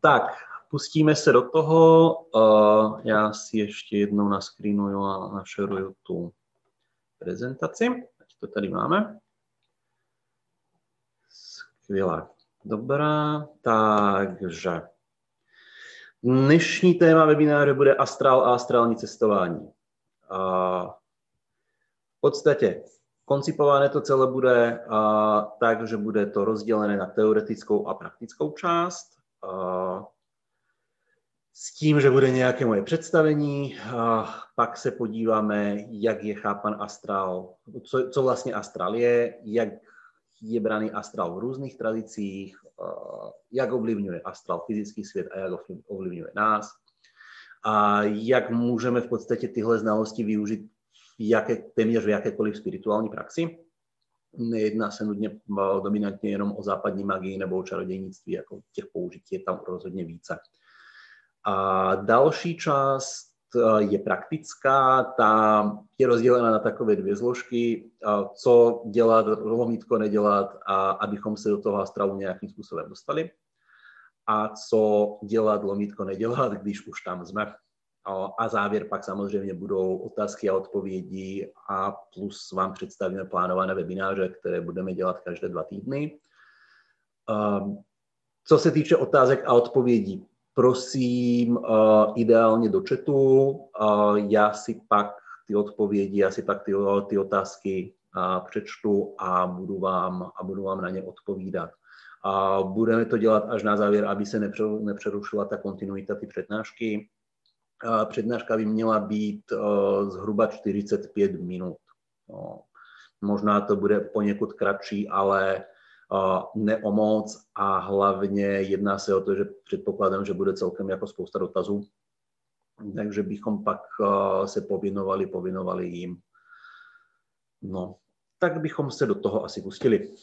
Tak, pustíme se do toho. Uh, já si ještě jednou naskrínuju a našeruju tu prezentaci. Ať to tady máme. Skvělé. Dobrá, takže dnešní téma webináře bude astral a astrální cestování. A v podstatě koncipované to celé bude a, tak, že bude to rozdělené na teoretickou a praktickou část. S tím, že bude nějaké moje představení, pak se podíváme, jak je chápan astral, co, co vlastně astral je, jak je braný astral v různých tradicích, jak ovlivňuje astral fyzický svět a jak ovlivňuje nás a jak můžeme v podstatě tyhle znalosti využít v jaké, téměř v jakékoliv spirituální praxi. Nejedná se nudně dominantně jenom o západní magii nebo o čarodějnictví, jako těch použití je tam rozhodně více. A další část Eh, je praktická, ta je rozdělena na takové dvě zložky, co dělat, lomítko nedělat, a abychom se do toho astralu nějakým způsobem dostali a co dělat, lomítko nedělat, když už tam jsme. A závěr pak samozřejmě budou otázky a odpovědi a plus vám představíme plánované webináře, které budeme dělat každé dva týdny. Ehm, co se týče otázek a odpovědí, prosím uh, ideálně do chatu. Uh, já si pak ty odpovědi, já si pak ty, ty otázky uh, přečtu a budu, vám, a budu vám na ně odpovídat. A budeme to dělat až na závěr, aby se nepřerušila ta kontinuita ty přednášky. Přednáška by měla být zhruba 45 minut. No, možná to bude poněkud kratší, ale ne o moc a hlavně jedná se o to, že předpokládám, že bude celkem jako spousta dotazů, takže bychom pak se povinovali, povinovali jim. No, tak bychom se do toho asi pustili.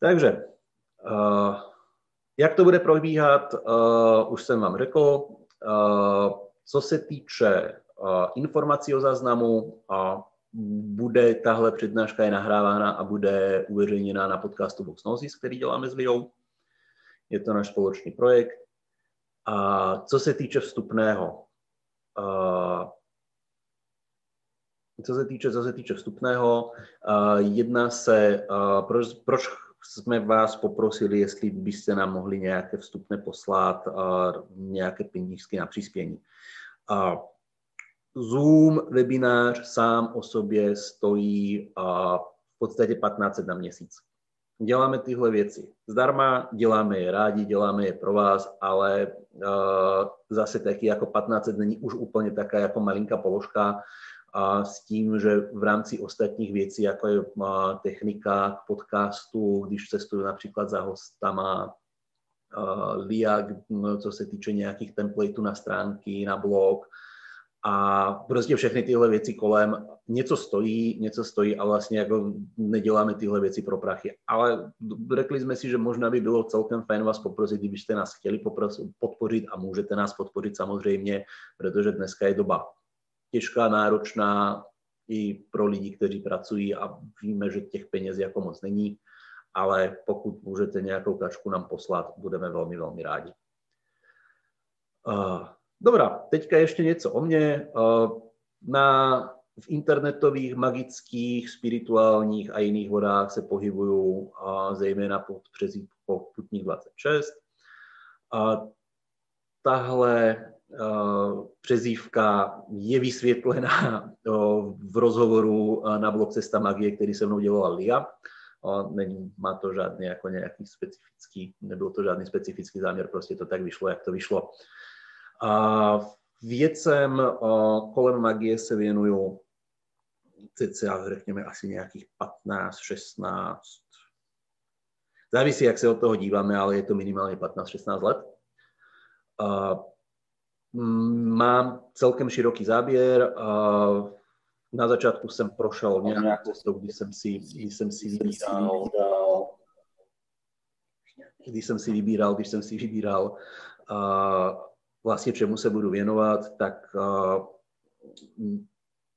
Takže, jak to bude probíhat, už jsem vám řekl. Co se týče informací o záznamu, bude tahle přednáška je nahrávána a bude uveřejněna na podcastu Voxnosis, který děláme s Liou. Je to náš společný projekt. A co se týče vstupného, uh, co se týče, co se týče vstupného, jedná se, proč, proč jsme vás poprosili, jestli byste nám mohli nějaké vstupné poslat, nějaké penížky na přispění. Zoom webinář sám o sobě stojí v podstatě 15 na měsíc. Děláme tyhle věci zdarma, děláme je rádi, děláme je pro vás, ale zase taky jako 15 není už úplně taká jako malinká položka a s tím, že v rámci ostatních věcí, jako je technika k podcastu, když cestuju například za hostama, LIA, co se týče nějakých templateů na stránky, na blog, a prostě všechny tyhle věci kolem něco stojí, něco stojí a vlastně jako neděláme tyhle věci pro prachy. Ale řekli jsme si, že možná by bylo celkem fajn vás poprosit, kdybyste nás chtěli podpořit a můžete nás podpořit samozřejmě, protože dneska je doba těžká, náročná i pro lidi, kteří pracují a víme, že těch peněz jako moc není, ale pokud můžete nějakou kačku nám poslat, budeme velmi, velmi rádi. Uh, Dobrá, teďka ještě něco o mně. Eh, na, v internetových, magických, spirituálních a jiných vodách se pohybuju zejména pod přezívkou Putník 26. A tahle přezívka je vysvětlena uh, v rozhovoru uh, na blog Cesta magie, který se mnou dělala Lia. Není, má to žádný jako nějaký specifický, nebyl to žádný specifický záměr, prostě to tak vyšlo, jak to vyšlo. A věcem kolem magie se věnuju cca, řekněme, asi nějakých 15, 16. Závisí, jak se od toho díváme, ale je to minimálně 15-16 let. Mám celkem široký záběr. Na začátku jsem prošel nějakou cestou, kdy jsem si, kdy jsem si vybíral, když jsem si vybíral, když jsem si vybíral vlastně čemu se budu věnovat, tak uh,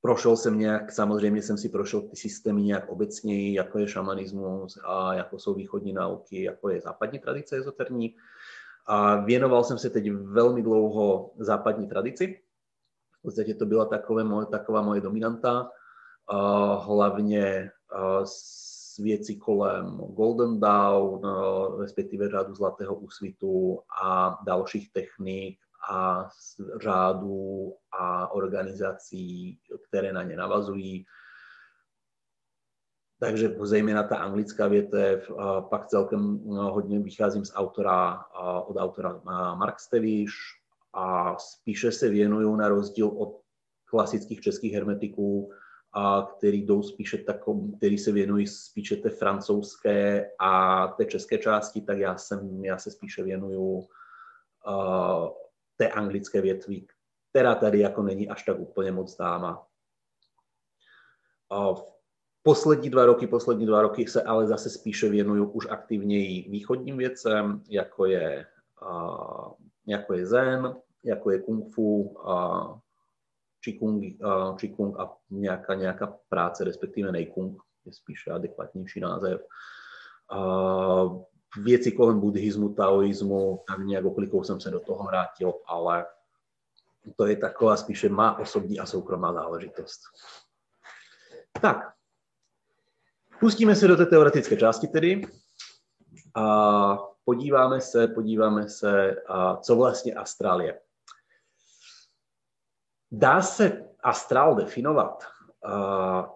prošel jsem nějak, samozřejmě jsem si prošel ty systémy nějak obecněji, jako je šamanismus a jako jsou východní nauky, jako je západní tradice ezoterní. A věnoval jsem se teď velmi dlouho západní tradici. V podstatě to byla takové moje, taková moje dominanta, hlavně věci kolem Golden Dawn, respektive řádu Zlatého úsvitu a dalších technik a řádů a organizací, které na ně navazují. Takže zejména ta anglická větev, pak celkem no, hodně vycházím z autora, od autora Mark Steviš a spíše se věnuju na rozdíl od klasických českých hermetiků, a který jdou spíše takom, který se věnují spíše té francouzské a té české části, tak já, jsem, já se spíše věnuju uh, té anglické větví, která tady jako není až tak úplně moc dáma. Uh, poslední dva roky, poslední dva roky se ale zase spíše věnuju už aktivněji východním věcem, jako je, uh, jako je zen, jako je kung fu, uh, Qigong, uh, Qigong a nějaká, nějaká práce, respektive Neikung, je spíše adekvátnější název. Uh, věci kolem buddhismu, taoismu, tak nějak oklikou jsem se do toho vrátil, ale to je taková spíše má osobní a soukromá záležitost. Tak, pustíme se do té teoretické části tedy a podíváme se, podíváme se, co vlastně astrál je. Dá se astrál definovat? Uh,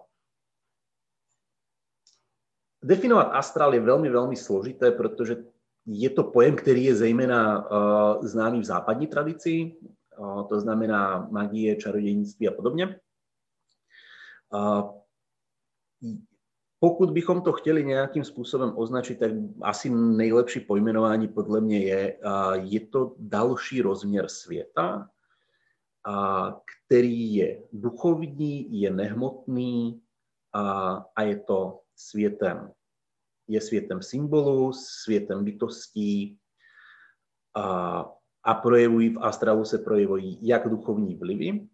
definovat astrál je velmi, velmi složité, protože je to pojem, který je zejména uh, známý v západní tradici, uh, to znamená magie, čarodějnictví a podobně. Uh, pokud bychom to chtěli nějakým způsobem označit, tak asi nejlepší pojmenování podle mě je, je to další rozměr světa, který je duchovní, je nehmotný a, je to světem. Je světem symbolu, světem bytostí a, a projevují v astralu se projevují jak duchovní vlivy,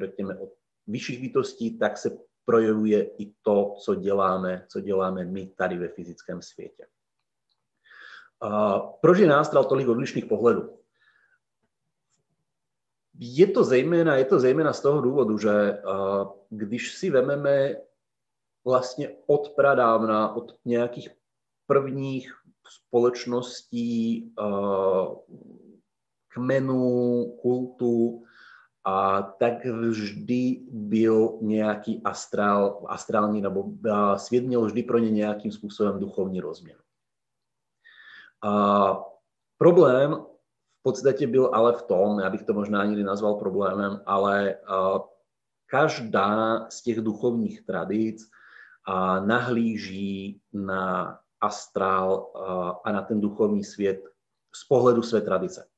řekněme od vyšších bytostí, tak se projevuje i to, co děláme, co děláme my tady ve fyzickém světě. A proč je nástral tolik odlišných pohledů? Je to zejména, je to zejména z toho důvodu, že když si vememe vlastně od pradávna, od nějakých prvních společností, kmenů, kultu, a tak vždy byl nějaký astrál, astrální, nebo svět měl vždy pro ně nějakým způsobem duchovní rozměr. A problém podstatě byl ale v tom, já bych to možná nikdy nazval problémem, ale každá z těch duchovních tradic nahlíží na astrál a na ten duchovní svět z pohledu své tradice.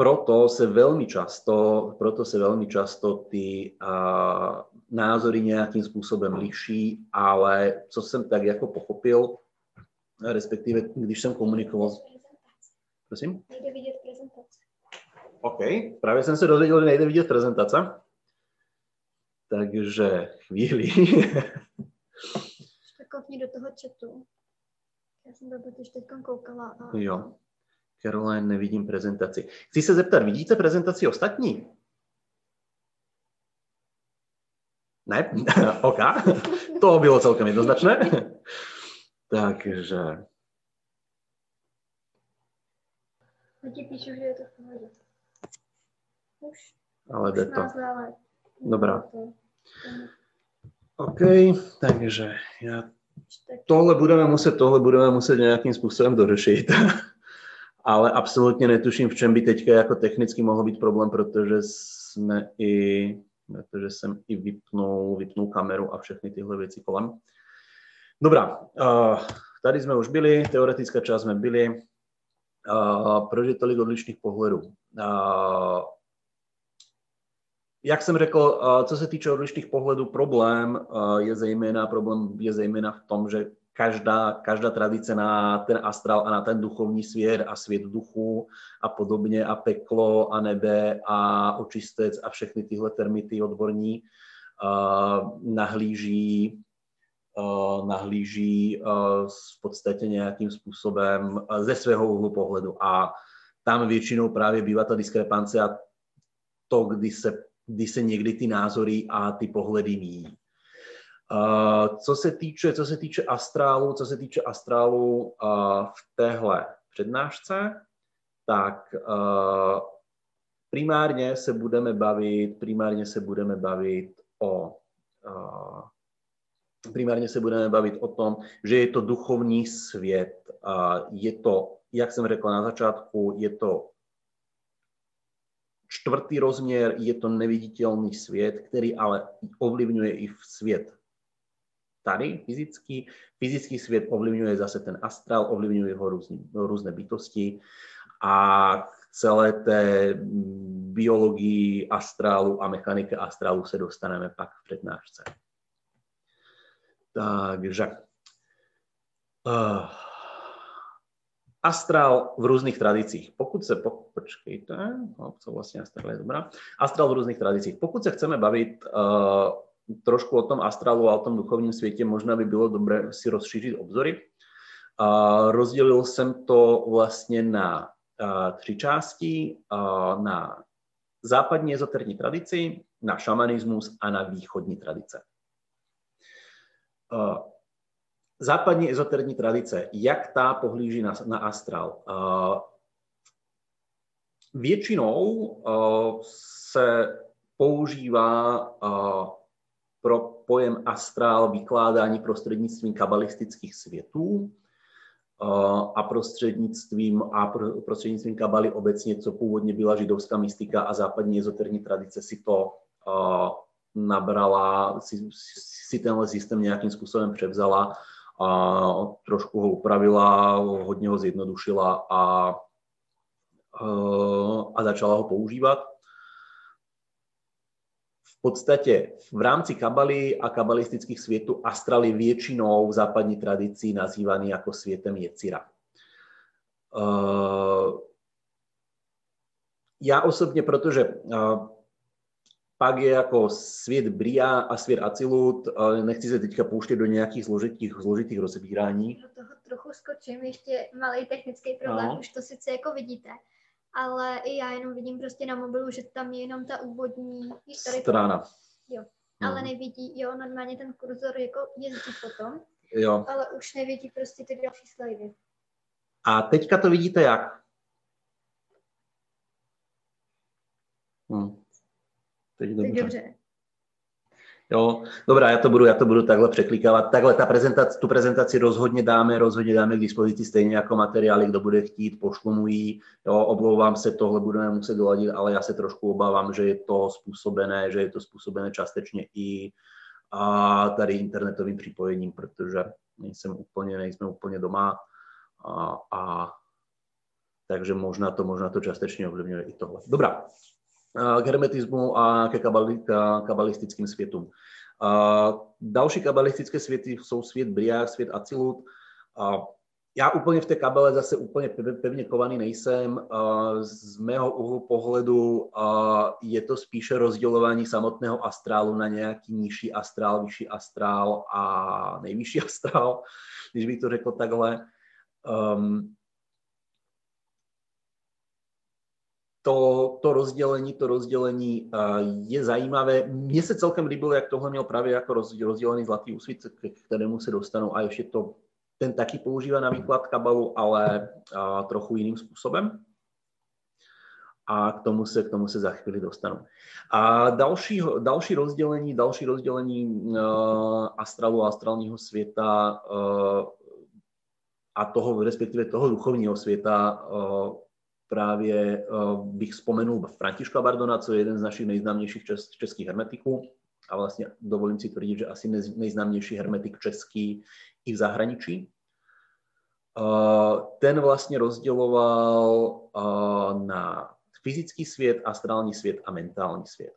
Proto se velmi často, proto se velmi často ty uh, názory nějakým způsobem liší, ale co jsem tak jako pochopil, respektive když jsem komunikoval Prosím? Nejde vidět prezentace. OK, právě jsem se dozvěděl, že nejde vidět prezentace. Takže chvíli. Kopni do toho chatu. Já jsem to totiž teď koukala. A... Jo. Caroline, nevidím prezentaci. Chci se zeptat, vidíte prezentaci ostatní? Ne? OK. To bylo celkem jednoznačné. Takže ti píšu, že je to v pohodě. Už. Ale jde to. Dobrá. OK, takže já tohle budeme muset, tohle budeme muset nějakým způsobem dořešit. Ale absolutně netuším, v čem by teďka jako technicky mohl být problém, protože jsme i, protože jsem i vypnul, vypnul kameru a všechny tyhle věci kolem. Dobrá, tady jsme už byli, teoretická část jsme byli, Uh, proč je tolik odlišných pohledů? Jak jsem řekl, co se týče odlišných pohledů, problém je zejména, problém je zejména v tom, že každá, každá tradice na ten astral a na ten duchovní svět a svět duchu a podobně a peklo a nebe a očistec a všechny tyhle termity odborní uh, nahlíží nahlíží v podstatě nějakým způsobem ze svého úhlu pohledu. A tam většinou právě bývá ta diskrepance a to, kdy se, kdy se někdy ty názory a ty pohledy míjí. Uh, co se týče, co se týče astrálu, co se týče astrálu uh, v téhle přednášce, tak uh, primárně se budeme bavit, primárně se budeme bavit o uh, primárně se budeme bavit o tom, že je to duchovní svět. A je to, jak jsem řekl na začátku, je to čtvrtý rozměr, je to neviditelný svět, který ale ovlivňuje i v svět tady fyzický. Fyzický svět ovlivňuje zase ten astrál, ovlivňuje ho různý, různé bytosti a celé té biologii astrálu a mechanike astrálu se dostaneme pak v přednášce. Takže uh, astrál v různých tradicích. Pokud se, po, počkejte, no, co vlastně astrál je dobrá. Astrál v různých tradicích. Pokud se chceme bavit uh, trošku o tom astrálu a o tom duchovním světě, možná by bylo dobré si rozšířit obzory. Uh, rozdělil jsem to vlastně na tři části, na západní ezoterní tradici, na šamanismus a na východní tradice. Západní ezoterní tradice, jak ta pohlíží na, na astrál? Uh, většinou se používá pro pojem astrál vykládání prostřednictvím kabalistických světů a prostřednictvím, a prostřednictvím kabaly obecně, co původně byla židovská mystika a západní ezoterní tradice si to nabrala, si, si tenhle systém nějakým způsobem převzala a trošku ho upravila, hodně ho zjednodušila a, a začala ho používat podstatě v rámci kabaly a kabalistických světů astral je většinou v západní tradici nazývaný jako světem Jecira. Uh, já osobně, protože uh, pak je jako svět Bria a svět Acilut, nechci se teďka pouštět do nějakých složitých, složitých rozebírání. Do toho trochu skočím, ještě malý technický problém, no. už to sice jako vidíte, ale i já jenom vidím prostě na mobilu, že tam je jenom ta úvodní tady strana. Jo, ale hmm. nevidí, jo, normálně ten kurzor jako jezdí potom, jo. ale už nevidí prostě ty další slajdy. A teďka to vidíte jak? Hmm. Teď dobře. dobře. Jo, dobrá, já to budu, já to budu takhle překlikávat. Takhle ta prezentaci, tu prezentaci rozhodně dáme, rozhodně dáme k dispozici stejně jako materiály, kdo bude chtít, pošlu mu ji. Jo, oblouvám se, tohle budeme muset doladit, ale já se trošku obávám, že je to způsobené, že je to způsobené částečně i a tady internetovým připojením, protože nejsem úplně, nejsme úplně doma a, a takže možná to, možná to částečně ovlivňuje i tohle. Dobrá, k hermetismu a ke kabalistickým světům. Další kabalistické světy jsou svět Briar, svět Acilut. Já úplně v té kabele zase úplně pevně kovaný nejsem. Z mého úhlu pohledu je to spíše rozdělování samotného astrálu na nějaký nižší astrál, vyšší astrál a nejvyšší astrál, když bych to řekl takhle. Um, to, to rozdělení, to rozdělení je zajímavé. Mně se celkem líbilo, jak tohle měl právě jako rozdělený zlatý úsvit, k kterému se dostanou a ještě to ten taky používá na výklad kabalu, ale a, trochu jiným způsobem. A k tomu se, k tomu se za chvíli dostanu. A další, další rozdělení, další rozdělení uh, astralu astrálního světa a toho, respektive toho duchovního světa právě uh, bych vzpomenul Františka Bardona, co je jeden z našich nejznámějších čes, českých hermetiků a vlastně dovolím si tvrdit, že asi nejznámější hermetik český i v zahraničí. Uh, ten vlastně rozděloval uh, na fyzický svět, astrální svět a mentální svět.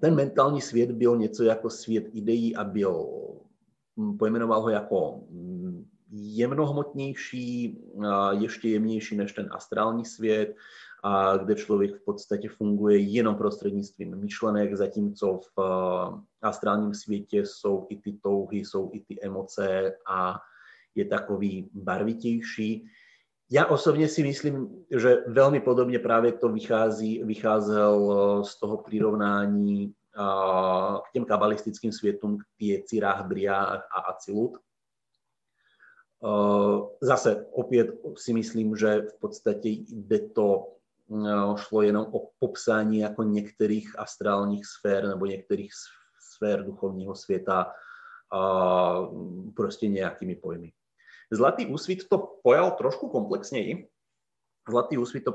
Ten mentální svět byl něco jako svět ideí a byl, pojmenoval ho jako jemnohmotnější, ještě jemnější než ten astrální svět. kde člověk v podstatě funguje jenom prostřednictvím myšlenek, zatímco v astrálním světě jsou i ty touhy, jsou i ty emoce a je takový barvitější. Já osobně si myslím, že velmi podobně právě to vychází, vycházel z toho přirovnání k těm kabalistickým světům, k Jecirách, Briách a Acilut. Zase opět si myslím, že v podstatě jde to, šlo jenom o popsání jako některých astrálních sfér nebo některých sfér duchovního světa prostě nějakými pojmy. Zlatý úsvit to pojal trošku komplexněji. Zlatý úsvit to,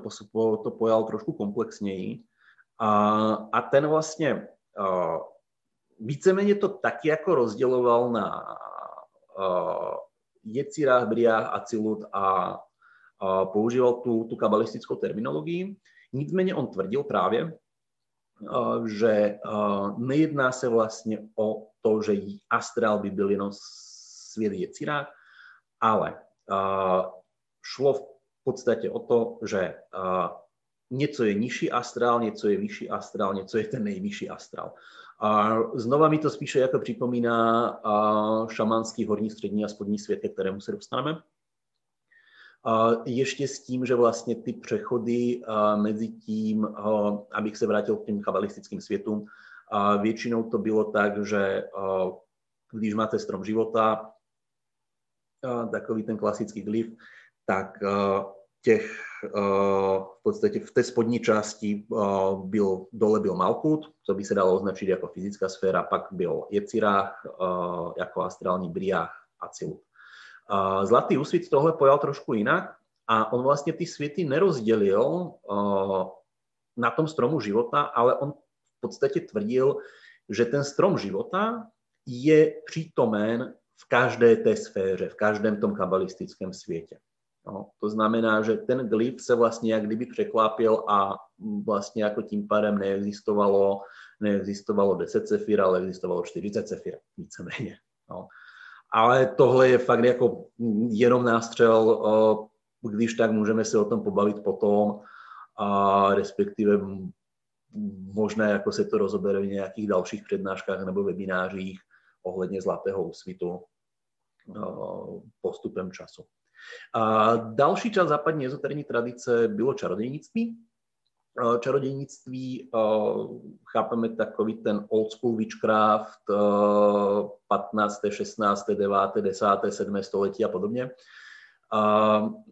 to pojal trošku komplexněji. A, a ten vlastně uh, víceméně to taky jako rozděloval na Jecirách, Briách, Acilut a uh, používal tu, tu kabalistickou terminologii. Nicméně on tvrdil právě, že nejedná se vlastně o to, že astrál by byl jenom svět Jecirách, ale šlo v podstatě o to, že něco je nižší astrál, něco je vyšší astrál, něco je ten nejvyšší astrál. A znova mi to spíše jako připomíná šamanský horní, střední a spodní svět, ke kterému se dostaneme. A ještě s tím, že vlastně ty přechody mezi tím, abych se vrátil k těm kabalistickým světům, většinou to bylo tak, že když máte strom života, takový ten klasický glyf, tak těch v podstatě v té spodní části byl, dole byl Malkut, co by se dalo označit jako fyzická sféra, pak byl Jecirách, jako astrální Briách a Cilut. Zlatý úsvit tohle pojal trošku jinak a on vlastně ty světy nerozdělil na tom stromu života, ale on v podstatě tvrdil, že ten strom života je přítomen v každé té sféře, v každém tom kabalistickém světě. No, to znamená, že ten glyf se vlastně jak kdyby překlápil a vlastně jako tím pádem neexistovalo, neexistovalo 10 cefir, ale existovalo 40 cefir, víceméně. No. Ale tohle je fakt jako jenom nástřel, když tak můžeme se o tom pobavit potom, a respektive možná jako se to rozobere v nějakých dalších přednáškách nebo webinářích, ohledně zlatého úsvitu no, postupem času. A další část západní ezoterní tradice bylo čarodějnictví. Čarodějnictví chápeme takový ten old school witchcraft 15., 16., 9., 10., 7. století a podobně.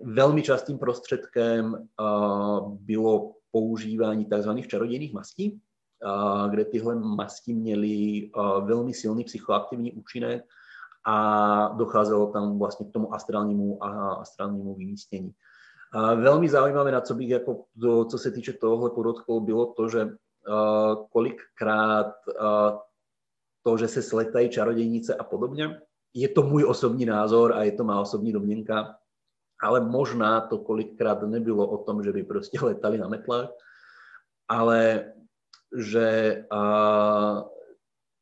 Velmi častým prostředkem bylo používání tzv. čarodějných mastí, kde tyhle masti měly velmi silný psychoaktivní účinek a docházelo tam vlastně k tomu astrálnímu a astrálnímu vymístění. Velmi zajímavé, na co bych jako, co se týče tohohle podotkol, bylo to, že kolikrát to, že se sletají čarodějnice a podobně, je to můj osobní názor a je to má osobní domněnka, ale možná to kolikrát nebylo o tom, že by prostě letali na metlách, ale že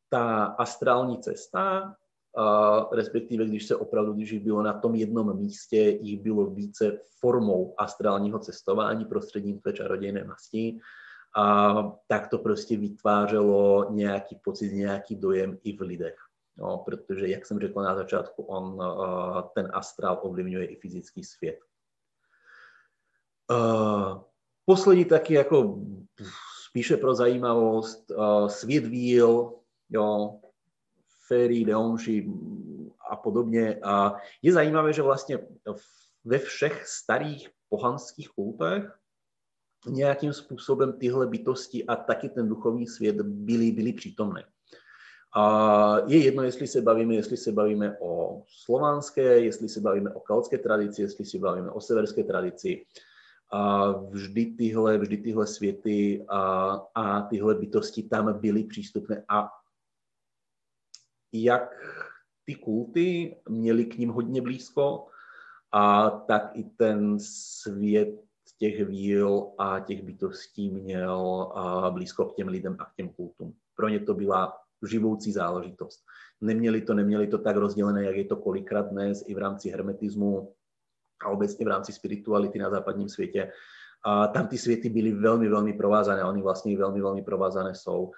ta astrální cesta, respektive když se opravdu, když bylo na tom jednom místě, jich bylo více formou astrálního cestování prostředním té čarodějné masti, a tak to prostě vytvářelo nějaký pocit, nějaký dojem i v lidech. No, protože, jak jsem řekl na začátku, on, ten astrál ovlivňuje i fyzický svět. Poslední taky jako spíše pro zajímavost, svět víl, jo, Féry, Deonši a podobně. A je zajímavé, že vlastně ve všech starých pohanských kultech nějakým způsobem tyhle bytosti a taky ten duchovní svět byly, byly přítomné. A je jedno, jestli se bavíme, jestli se bavíme o slovanské, jestli se bavíme o kaltské tradici, jestli se bavíme o severské tradici a vždy tyhle, vždy tyhle světy a, a tyhle bytosti tam byly přístupné a jak ty kulty měly k ním hodně blízko a tak i ten svět těch víl a těch bytostí měl blízko k těm lidem a k těm kultům. Pro ně to byla živoucí záležitost. Neměli to, neměli to tak rozdělené, jak je to kolikrát dnes i v rámci hermetismu, a obecně v rámci spirituality na západním světě, A tam ty světy byly velmi, velmi provázané, oni vlastně velmi, velmi provázané jsou.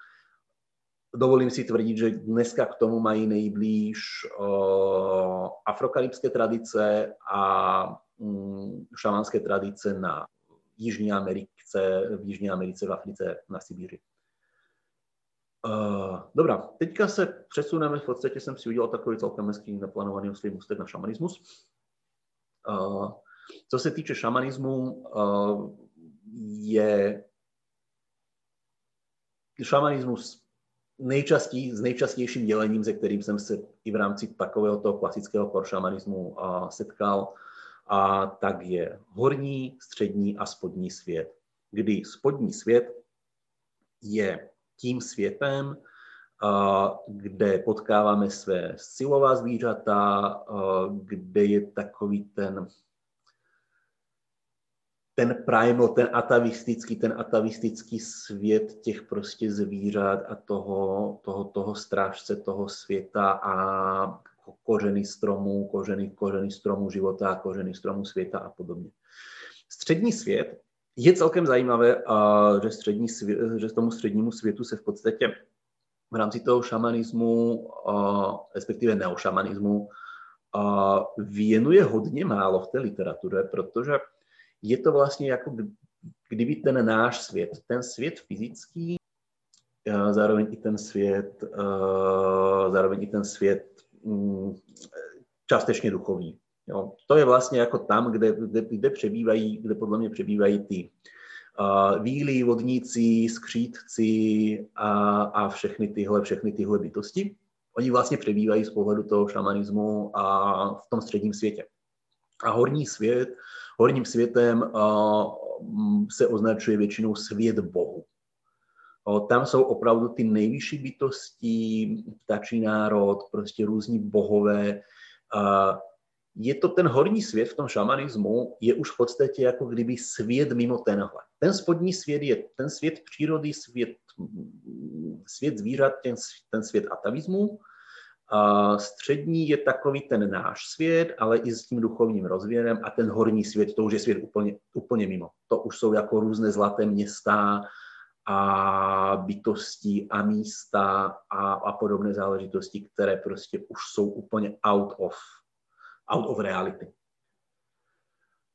Dovolím si tvrdit, že dneska k tomu mají nejblíž uh, afrokaribské tradice a um, šamanské tradice na Jižní Americe, v Jižní Americe, v Africe, na Sibíři. Uh, dobrá, teďka se přesuneme, v podstatě jsem si udělal takový celkem hezký naplánovaný oslý mustek na šamanismus. Uh, co se týče šamanismu, je šamanismus nejčastí, s nejčastějším dělením, se kterým jsem se i v rámci takového toho klasického koršamanismu setkal, a tak je horní, střední a spodní svět. Kdy spodní svět je tím světem, kde potkáváme své silová zvířata, kde je takový ten ten primal, ten atavistický, ten atavistický svět těch prostě zvířat a toho, toho, toho strážce toho světa a kořeny stromů, kořeny, kořeny stromů života, kořeny stromů světa a podobně. Střední svět je celkem zajímavé, že, střední svět, že tomu střednímu světu se v podstatě v rámci toho šamanismu, respektive neošamanismu, věnuje hodně málo v té literatuře, protože je to vlastně jako kdyby ten náš svět, ten svět fyzický, zároveň i ten svět, zároveň i ten svět mm, částečně duchovní. Jo. To je vlastně jako tam, kde, kde, kde přebývají, kde podle mě přebývají ty uh, víly, vodníci, skřítci a, a všechny tyhle, všechny tyhle bytosti. Oni vlastně přebývají z pohledu toho šamanismu a v tom středním světě. A horní svět, horním světem uh, se označuje většinou svět Bohu. Tam jsou opravdu ty nejvyšší bytosti, ptačí národ, prostě různí bohové. Je to ten horní svět v tom šamanismu, je už v podstatě jako kdyby svět mimo tenhle. Ten spodní svět je ten svět přírody, svět, svět zvířat, ten, ten svět atavismu. Střední je takový ten náš svět, ale i s tím duchovním rozvěrem a ten horní svět, to už je svět úplně, úplně mimo. To už jsou jako různé zlaté města a bytosti a místa a, a podobné záležitosti, které prostě už jsou úplně out of out of reality.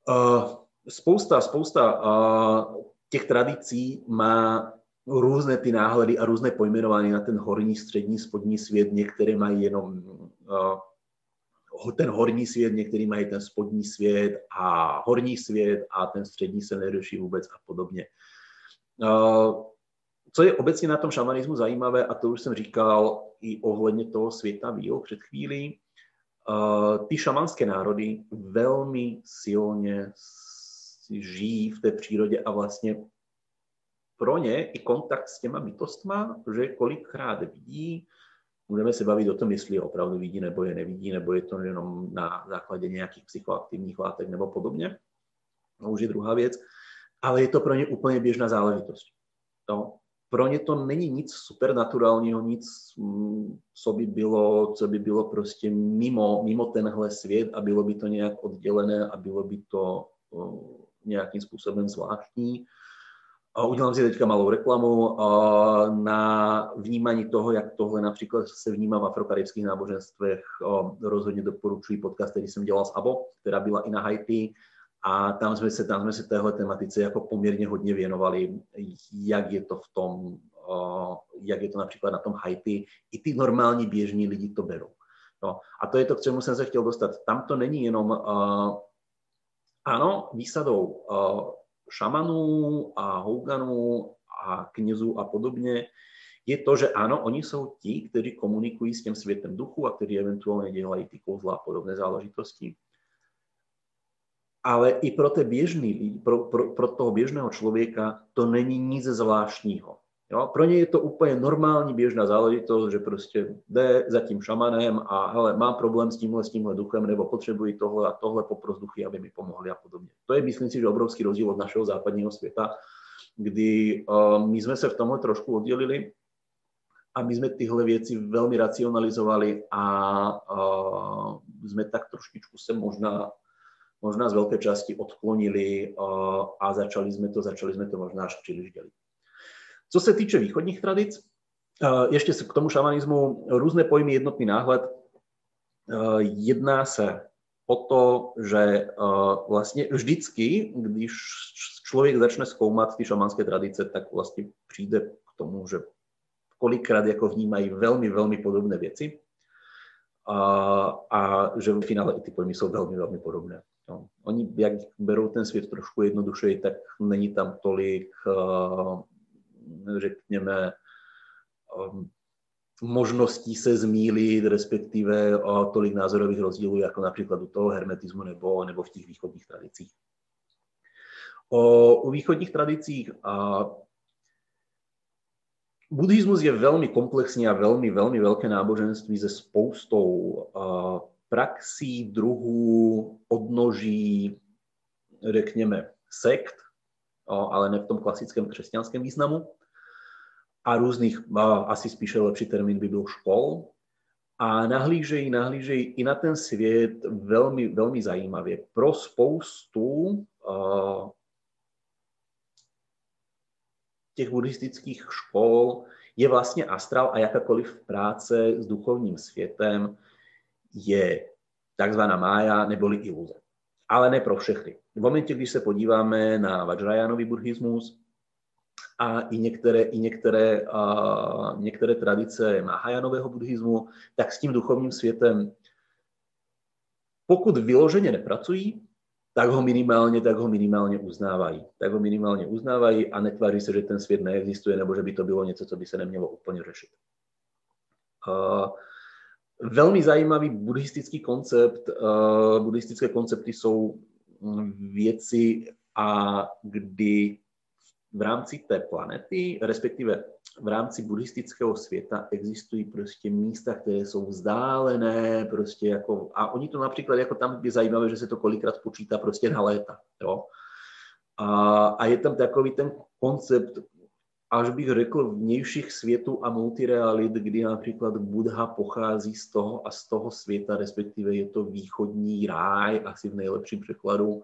Uh, spousta, spousta uh, těch tradicí má různé ty náhledy a různé pojmenování na ten horní, střední, spodní svět. Některé mají jenom uh, ten horní svět, některý mají ten spodní svět a horní svět a ten střední se neřeší vůbec a podobně. Uh, co je obecně na tom šamanismu zajímavé, a to už jsem říkal i ohledně toho světa víl před chvílí, ty šamanské národy velmi silně žijí v té přírodě a vlastně pro ně i kontakt s těma bytostma, že kolikrát vidí, můžeme se bavit o tom, jestli je opravdu vidí nebo je nevidí, nebo je to jenom na základě nějakých psychoaktivních látek nebo podobně. To už je druhá věc. Ale je to pro ně úplně běžná záležitost. No, pro ně to není nic supernaturálního, nic, mm, co by bylo, co by bylo prostě mimo, mimo tenhle svět a bylo by to nějak oddělené a bylo by to nějakým způsobem zvláštní. Udělám si teďka malou reklamu na vnímání toho, jak tohle například se vnímá v afrokaribských náboženstvech. Rozhodně doporučuji podcast, který jsem dělal s Abo, která byla i na Haiti a tam jsme se, tam jsme se téhle tematice jako poměrně hodně věnovali, jak je to v tom, jak je to například na tom Haiti. I ty normální běžní lidi to berou. No, a to je to, k čemu jsem se chtěl dostat. Tam to není jenom, ano, výsadou šamanů a houganů a knězů a podobně, je to, že ano, oni jsou ti, kteří komunikují s tím světem duchu a kteří eventuálně dělají ty kouzla a podobné záležitosti ale i pro, té běžný, pro, pro, pro toho běžného člověka to není nic zvláštního. Jo? Pro ně je to úplně normální běžná záležitost, že prostě jde za tím šamanem a hele, mám problém s tímhle, s tímhle duchem, nebo potřebuji tohle a tohle popros duchy, aby mi pomohli a podobně. To je, myslím si, že obrovský rozdíl od našeho západního světa, kdy uh, my jsme se v tomhle trošku oddělili a my jsme tyhle věci velmi racionalizovali a uh, jsme tak trošičku se možná možná z veľkej časti odklonili a začali sme to, začali sme to možná až příliš dělit. Co se týče východních tradic, ještě k tomu šamanizmu různé pojmy, jednotný náhled. Jedná se o to, že vlastně vždycky, když člověk začne zkoumat ty šamanské tradice, tak vlastně přijde k tomu, že kolikrát jako vnímají velmi, velmi podobné věci a, a že v finále i ty pojmy jsou velmi, velmi podobné. No. Oni, jak berou ten svět trošku jednodušeji, tak není tam tolik, řekněme, um, možností se zmílit, respektive o tolik názorových rozdílů, jako například u toho hermetismu nebo, nebo v těch východních tradicích. O, u východních tradicích a buddhismus je velmi komplexní a velmi, velmi velké náboženství se spoustou a, praxí, druhů, odnoží, řekněme, sekt, ale ne v tom klasickém křesťanském významu a různých, asi spíše lepší termín by byl škol. A nahlížejí, nahlížejí i na ten svět velmi, velmi zajímavě. Pro spoustu těch buddhistických škol je vlastně astral a jakákoliv práce s duchovním světem je takzvaná mája neboli iluze. Ale ne pro všechny. V momentě, když se podíváme na Vajrayanový buddhismus, a i některé, i některé, a některé tradice Mahajanového buddhismu, tak s tím duchovním světem, pokud vyloženě nepracují, tak ho minimálně, tak ho minimálně uznávají. Tak ho minimálně uznávají a netváří se, že ten svět neexistuje, nebo že by to bylo něco, co by se nemělo úplně řešit. Velmi zajímavý buddhistický koncept. Uh, buddhistické koncepty jsou věci, a kdy v rámci té planety, respektive v rámci buddhistického světa existují prostě místa, které jsou vzdálené, prostě jako, a oni to například, jako tam je zajímavé, že se to kolikrát počítá prostě na léta, jo. A, a je tam takový ten koncept, až bych řekl, vnějších světů a multirealit, kdy například Buddha pochází z toho a z toho světa, respektive je to východní ráj, asi v nejlepším překladu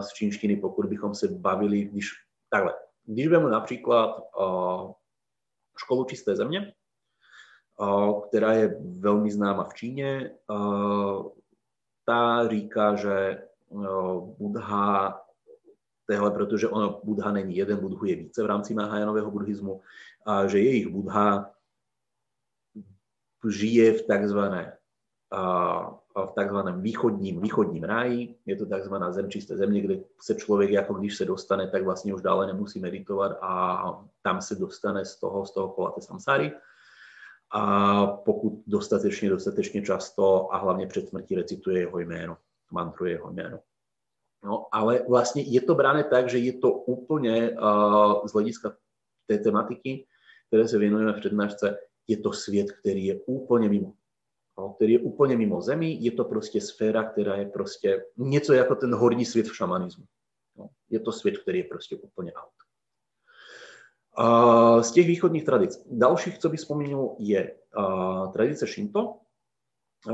z čínštiny, pokud bychom se bavili, když Takhle, když vezmu například uh, školu čisté země, uh, která je velmi známa v Číně, uh, ta říká, že Buddha, téhle, protože ono Buddha není jeden, Buddhu je více v rámci Mahajanového buddhismu, a že jejich Buddha žije v takzvané v takzvaném východním, východním ráji. Je to takzvaná zem čisté země, kde se člověk, jako když se dostane, tak vlastně už dále nemusí meditovat a tam se dostane z toho, z toho kola samsáry. A pokud dostatečně, dostatečně často a hlavně před smrtí recituje jeho jméno, mantruje jeho jméno. No, ale vlastně je to bráno tak, že je to úplně uh, z hlediska té tematiky, které se věnujeme v přednášce, je to svět, který je úplně mimo no, který je úplně mimo zemi, je to prostě sféra, která je prostě něco jako ten horní svět v šamanismu. No, je to svět, který je prostě úplně out. A z těch východních tradic. Dalších, co bych vzpomínal, je a, tradice Shinto.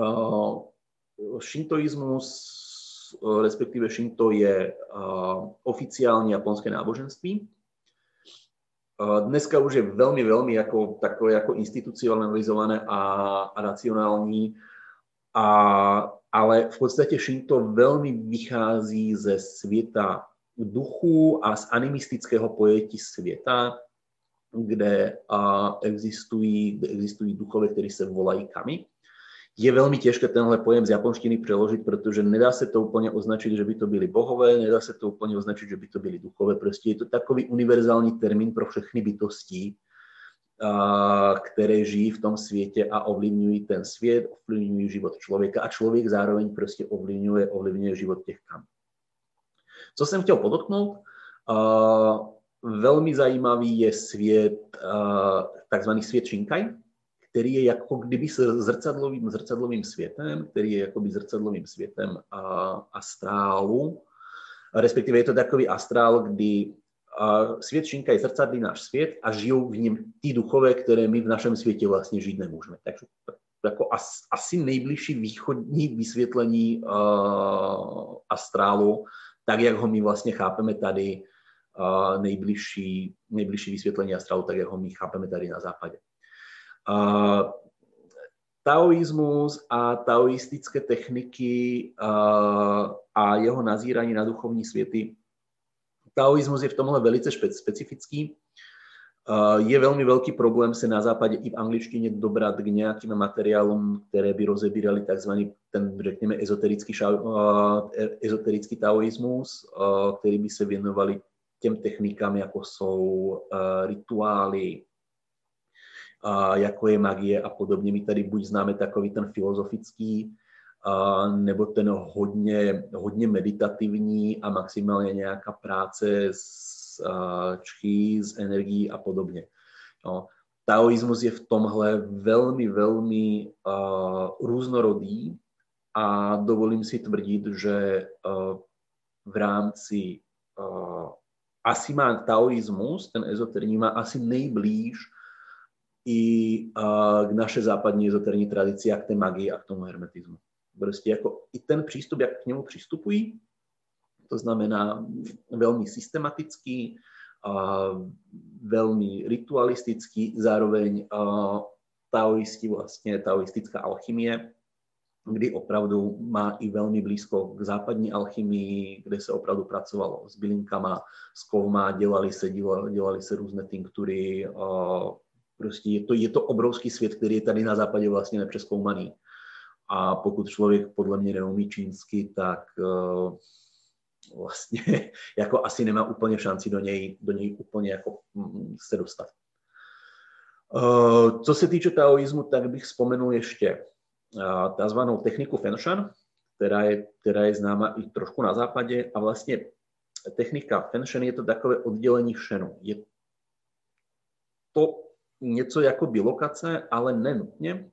A, Shintoismus, respektive Shinto je a, oficiální japonské náboženství, Dneska už je velmi, velmi jako, takové jako institucionalizované a, a racionální, a, ale v podstatě Shinto velmi vychází ze světa duchu a z animistického pojetí světa, kde a, existují, kde existují duchové, které se volají kami je velmi těžké tenhle pojem z japonštiny přeložit, protože nedá se to úplně označit, že by to byly bohové, nedá se to úplně označit, že by to byly duchové. Prostě je to takový univerzální termín pro všechny bytosti, které žijí v tom světě a ovlivňují ten svět, ovlivňují život člověka a člověk zároveň prostě ovlivňuje, ovlivňuje život těch kam. Co jsem chtěl podotknout, velmi zajímavý je svět, takzvaný svět Shinkai, který je jako kdyby se zrcadlovým, zrcadlovým světem, který je jakoby zrcadlovým světem a, astrálu, respektive je to takový astrál, kdy a svět Šinka je zrcadlí náš svět a žijou v něm ty duchové, které my v našem světě vlastně žít nemůžeme. Takže jako as, asi nejbližší východní vysvětlení uh, astrálu, tak jak ho my vlastně chápeme tady, uh, nejbližší, nejbližší vysvětlení astrálu, tak jak ho my chápeme tady na západě. Uh, taoismus a taoistické techniky uh, a jeho nazírání na duchovní světy. Taoismus je v tomhle velice specifický. Je velmi velký problém se na západě i v angličtině dobrat k nějakým materiálům, které by rozebírali takzvaný ten, řekněme, ezoterický, ezoterický taoismus, který by se věnovali těm technikám, jako jsou rituály, jako je magie a podobně. My tady buď známe takový ten filozofický, nebo ten hodně, hodně meditativní a maximálně nějaká práce s čchy, z energií a podobně. No, taoismus je v tomhle velmi, velmi uh, různorodý a dovolím si tvrdit, že uh, v rámci uh, asi má taoismus, ten ezoterní má asi nejblíž i uh, k naše západní ezoterní tradici a k té magii a k tomu hermetismu. Prostě jako i ten přístup, jak k němu přistupují, to znamená velmi systematický, velmi ritualistický, zároveň taoisti, vlastně taoistická alchymie, kdy opravdu má i velmi blízko k západní alchymii, kde se opravdu pracovalo s bylinkama, s kovma, dělali se, dělali se různé tinktury. Prostě je to, je to obrovský svět, který je tady na západě vlastně nepřeskoumaný. A pokud člověk podle mě neumí čínsky, tak uh, vlastně jako asi nemá úplně šanci do něj, do něj úplně jako mm, se dostat. Uh, co se týče taoismu, tak bych vzpomenul ještě uh, takzvanou techniku Fenshan, která je, která je známa i trošku na západě a vlastně technika Fenshan je to takové oddělení šenu. Je to něco jako bilokace, ale nenutně,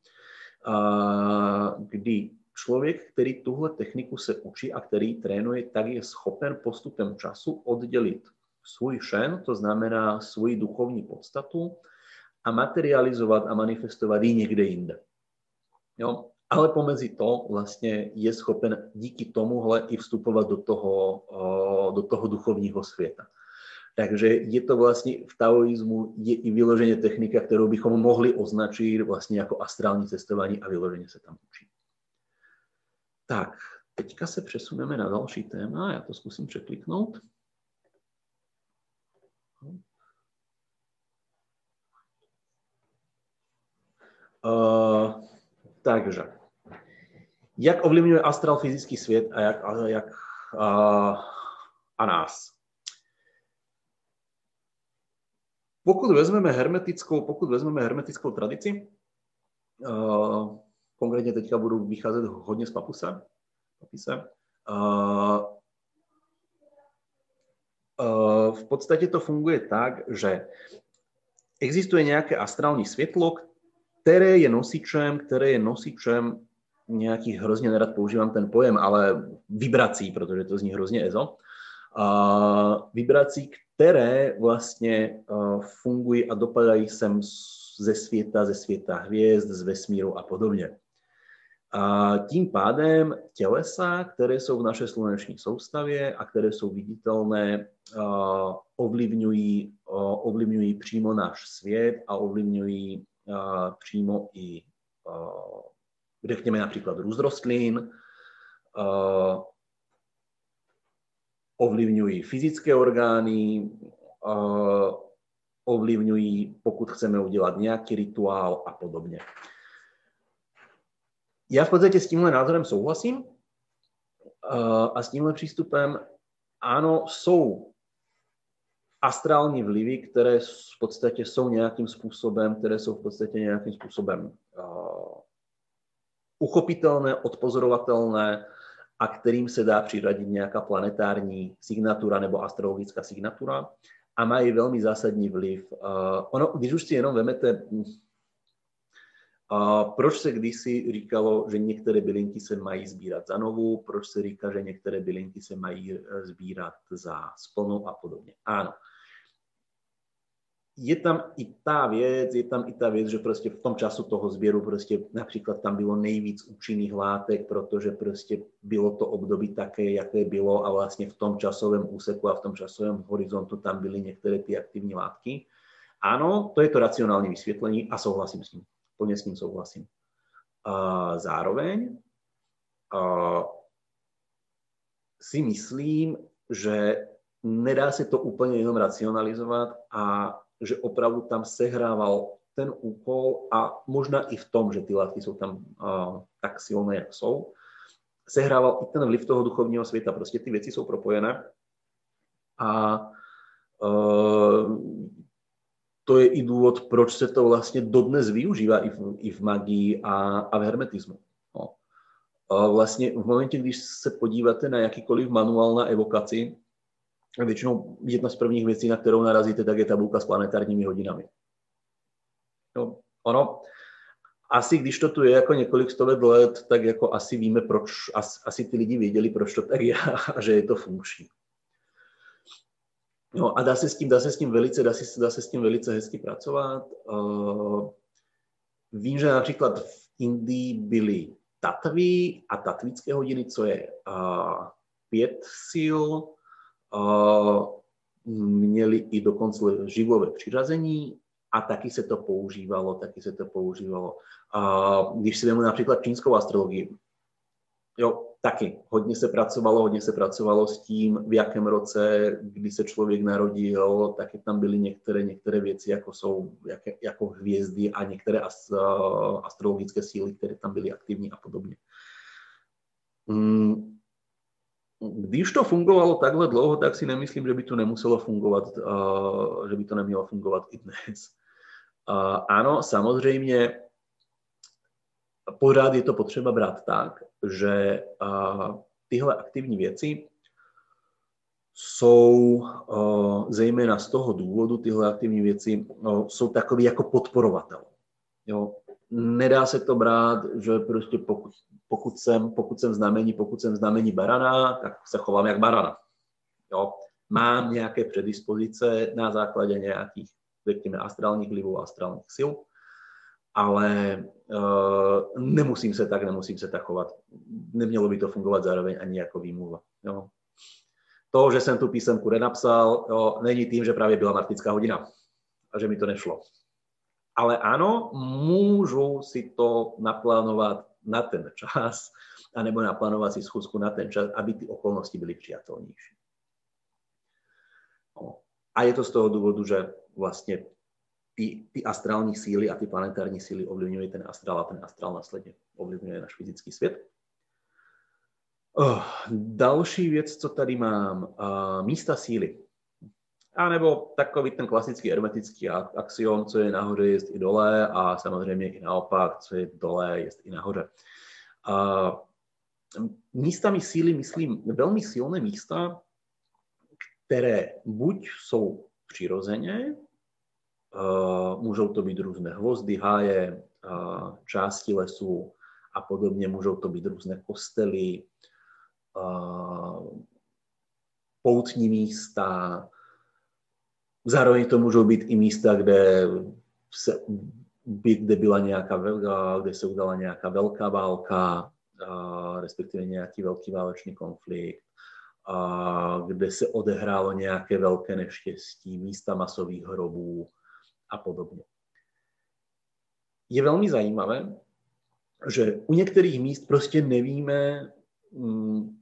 kdy člověk, který tuhle techniku se učí a který trénuje, tak je schopen postupem času oddělit svůj šen, to znamená svoji duchovní podstatu, a materializovat a manifestovat ji někde jinde. Jo? Ale pomezi to vlastně je schopen díky tomuhle i vstupovat do toho, do toho duchovního světa. Takže je to vlastně v taoismu je i vyloženě technika, kterou bychom mohli označit vlastně jako astrální cestování a vyloženě se tam učit. Tak, teďka se přesuneme na další téma, já to zkusím překliknout. Uh, takže, jak ovlivňuje astral fyzický svět a jak, a, jak uh, a nás? Pokud vezmeme hermetickou, pokud vezmeme hermetickou tradici, uh, Konkrétně teďka budu vycházet hodně z papuse. papise. Uh, v podstatě to funguje tak, že existuje nějaké astrální světlo, které je nosičem, které je nosičem nějakých, hrozně nerad používám ten pojem, ale vibrací, protože to zní hrozně ezo, uh, vibrací, které vlastně fungují a dopadají sem ze světa, ze světa hvězd, z vesmíru a podobně. A tím pádem tělesa, které jsou v naší sluneční soustavě a které jsou viditelné, ovlivňují, ovlivňují přímo náš svět a ovlivňují přímo i, řekněme například růst rostlin, ovlivňují fyzické orgány, ovlivňují, pokud chceme udělat nějaký rituál a podobně. Já v podstatě s tímhle názorem souhlasím a s tímhle přístupem ano, jsou astrální vlivy, které v podstatě jsou nějakým způsobem, které jsou v podstatě nějakým způsobem uchopitelné, odpozorovatelné a kterým se dá přiradit nějaká planetární signatura nebo astrologická signatura a mají velmi zásadní vliv. Uh, ono, když už si jenom vemete a proč se kdysi říkalo, že některé bylinky se mají sbírat za novou, proč se říká, že některé bylinky se mají eh, sbírat za splnou a podobně. Ano. Je tam i tá věc, je tam i tá věc, že prostě v tom času toho zběru prostě například tam bylo nejvíc účinných látek, protože prostě bylo to období také, jaké bylo a vlastně v tom časovém úseku a v tom časovém horizontu tam byly některé ty aktivní látky. Ano, to je to racionální vysvětlení a souhlasím s ním. Plně s ním souhlasím. A zároveň a si myslím, že nedá se to úplně jenom racionalizovat a že opravdu tam sehrával ten úkol a možná i v tom, že ty látky jsou tam uh, tak silné, jak jsou, sehrával i ten vliv toho duchovního světa. Prostě ty věci jsou propojené a uh, to je i důvod, proč se to vlastně dodnes využívá i v, i v magii a, a v hermetismu. No. A vlastně v momentě, když se podíváte na jakýkoliv manuál na evokaci, většinou jedna z prvních věcí, na kterou narazíte, tak je tabulka s planetárními hodinami. No, ono, asi když to tu je jako několik stovek let, tak jako asi víme, proč, asi, asi ty lidi věděli, proč to tak je a že je to funkční. No a dá se s tím, dá se s tím velice, dá se, dá se s tím velice hezky pracovat. Uh, vím, že například v Indii byly tatvy a tatvické hodiny, co je uh, pět sil, měli i dokonce živlové přiřazení a taky se to používalo, taky se to používalo. Když si vezmu například čínskou astrologii, jo, taky hodně se pracovalo, hodně se pracovalo s tím, v jakém roce, kdy se člověk narodil, taky tam byly některé, některé věci, jako jsou jak, jako hvězdy a některé astrologické síly, které tam byly aktivní a podobně. Mm, když to fungovalo takhle dlouho, tak si nemyslím, že by to nemuselo fungovat, uh, že by to nemělo fungovat i dnes. Uh, ano, samozřejmě pořád je to potřeba brát tak, že uh, tyhle aktivní věci jsou zejména z toho důvodu, tyhle aktivní věci uh, jsou takový jako podporovatel. Jo? Nedá se to brát, že prostě pokud pokud jsem, pokud jsem znamení, pokud jsem znamení barana, tak se chovám jak barana. Jo. Mám nějaké predispozice na základě nějakých, řekněme, astrálních vlivů, astrálních sil, ale uh, nemusím se tak, nemusím se tak chovat. Nemělo by to fungovat zároveň ani jako výmluva. Jo. To, že jsem tu písemku nenapsal, jo, není tím, že právě byla martická hodina a že mi to nešlo. Ale ano, můžu si to naplánovat na ten čas, anebo naplánovat si schůzku na ten čas, aby ty okolnosti byly přijatelnější. No. A je to z toho důvodu, že vlastně ty, ty astrální síly a ty planetární síly ovlivňují ten astrál a ten astrál následně ovlivňuje náš fyzický svět. Oh, další věc, co tady mám, uh, místa síly. A nebo takový ten klasický hermetický axiom, co je nahoře, je i dole a samozřejmě i naopak, co je dole, je i nahoře. A místami síly myslím velmi silné místa, které buď jsou přirozeně, můžou to být různé hvozdy, háje, části lesů a podobně, můžou to být různé kostely, poutní místa, Zároveň to můžou být i místa, kde, se, kde byla nějaká kde se udala nějaká velká válka, a, respektive nějaký velký válečný konflikt, a, kde se odehrálo nějaké velké neštěstí, místa masových hrobů a podobně. Je velmi zajímavé, že u některých míst prostě nevíme, mm,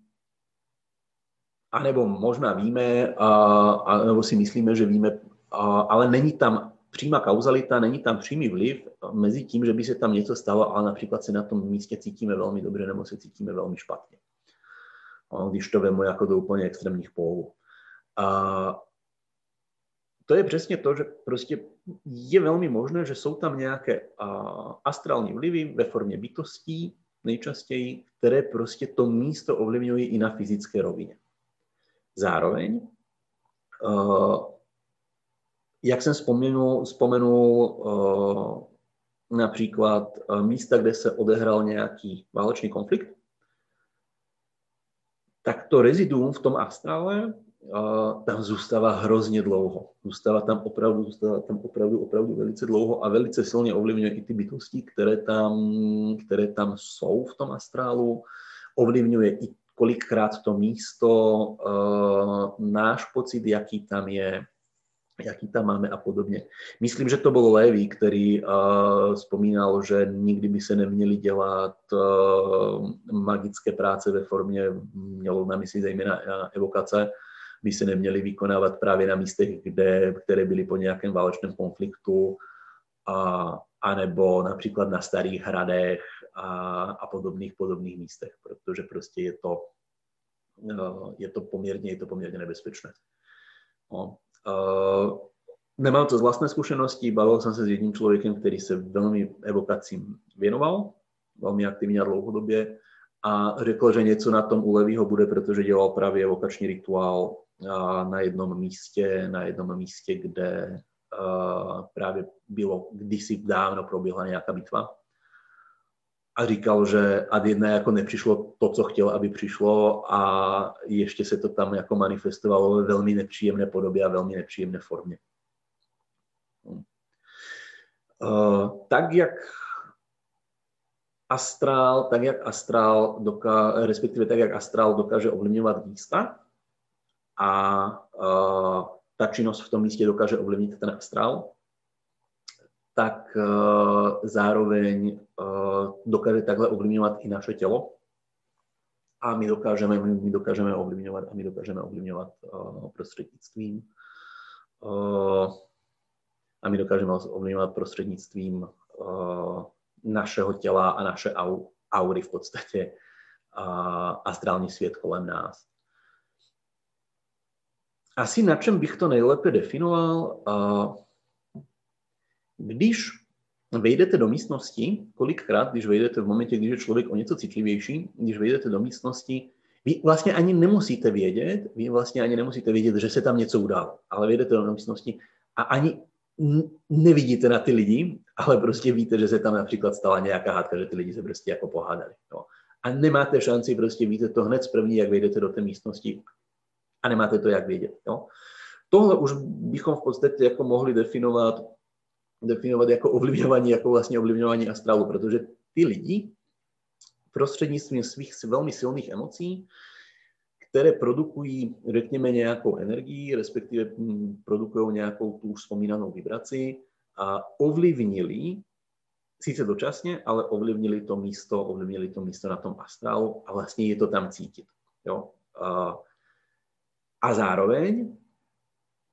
anebo možná víme, a, a, nebo si myslíme, že víme, a, ale není tam přímá kauzalita, není tam přímý vliv mezi tím, že by se tam něco stalo, ale například se na tom místě cítíme velmi dobře nebo se cítíme velmi špatně. Když to vemu jako do úplně extrémních polů. A to je přesně to, že prostě je velmi možné, že jsou tam nějaké astrální vlivy ve formě bytostí, nejčastěji, které prostě to místo ovlivňují i na fyzické rovině. Zároveň, eh, jak jsem vzpomenul, vzpomenul eh, například eh, místa, kde se odehrál nějaký válečný konflikt, tak to reziduum v tom astrále tam zůstává hrozně dlouho. Zůstává tam opravdu, zůstává tam opravdu, opravdu velice dlouho a velice silně ovlivňuje i ty bytosti, které tam, které tam jsou v tom astrálu. Ovlivňuje i kolikrát to místo, náš pocit, jaký tam je, jaký tam máme a podobně. Myslím, že to byl Lévy, který uh, vzpomínal, že nikdy by se neměly dělat uh, magické práce ve formě, mělo na mysli zejména evokace, by se neměly vykonávat právě na místech, kde, které byly po nějakém válečném konfliktu, a, anebo například na starých hradech a, a podobných podobných místech, protože prostě je to, uh, je to poměrně, je to poměrně nebezpečné. No. Uh, nemám to z vlastné zkušenosti, bavil jsem se s jedním člověkem, který se velmi evokacím věnoval, velmi aktivně a dlouhodobě a řekl, že něco na tom u Levýho bude, protože dělal právě evokační rituál na jednom místě, na jednom místě, kde uh, právě bylo kdysi dávno proběhla nějaká bitva. A říkal, že ad jedna jako nepřišlo to, co chtěl, aby přišlo a ještě se to tam jako manifestovalo ve velmi nepříjemné podobě a velmi nepříjemné formě. Uh, tak jak astrál, tak jak astrál doká, respektive tak jak astrál dokáže ovlivňovat místa a uh, ta činnost v tom místě dokáže ovlivnit ten astrál, tak uh, zároveň uh, dokáže takhle ovlivňovat i naše tělo. A my dokážeme, my dokážeme ovlivňovat a my dokážeme ovlivňovat uh, prostřednictvím a my dokážeme ovlivňovat prostřednictvím našeho těla a naše au, aury v podstatě a astrální svět kolem nás. Asi na čem bych to nejlépe definoval, když vejdete do místnosti, kolikrát, když vejdete v momentě, když je člověk o něco citlivější, když vejdete do místnosti, vy vlastně ani nemusíte vědět, vy vlastně ani nemusíte vědět, že se tam něco událo, ale vejdete do místnosti a ani nevidíte na ty lidi, ale prostě víte, že se tam například stala nějaká hádka, že ty lidi se prostě jako pohádali. Jo. A nemáte šanci, prostě víte to hned z první, jak vejdete do té místnosti a nemáte to jak vědět. Jo. Tohle už bychom v podstatě jako mohli definovat, definovat jako ovlivňování, jako vlastně ovlivňování astrálu, protože ty lidi prostřednictvím svých velmi silných emocí které produkují, řekněme, nějakou energii, respektive hm, produkují nějakou tu vzpomínanou vibraci a ovlivnili, sice dočasně, ale ovlivnili to místo, ovlivnili to místo na tom astrálu a vlastně je to tam cítit. Jo? A, a zároveň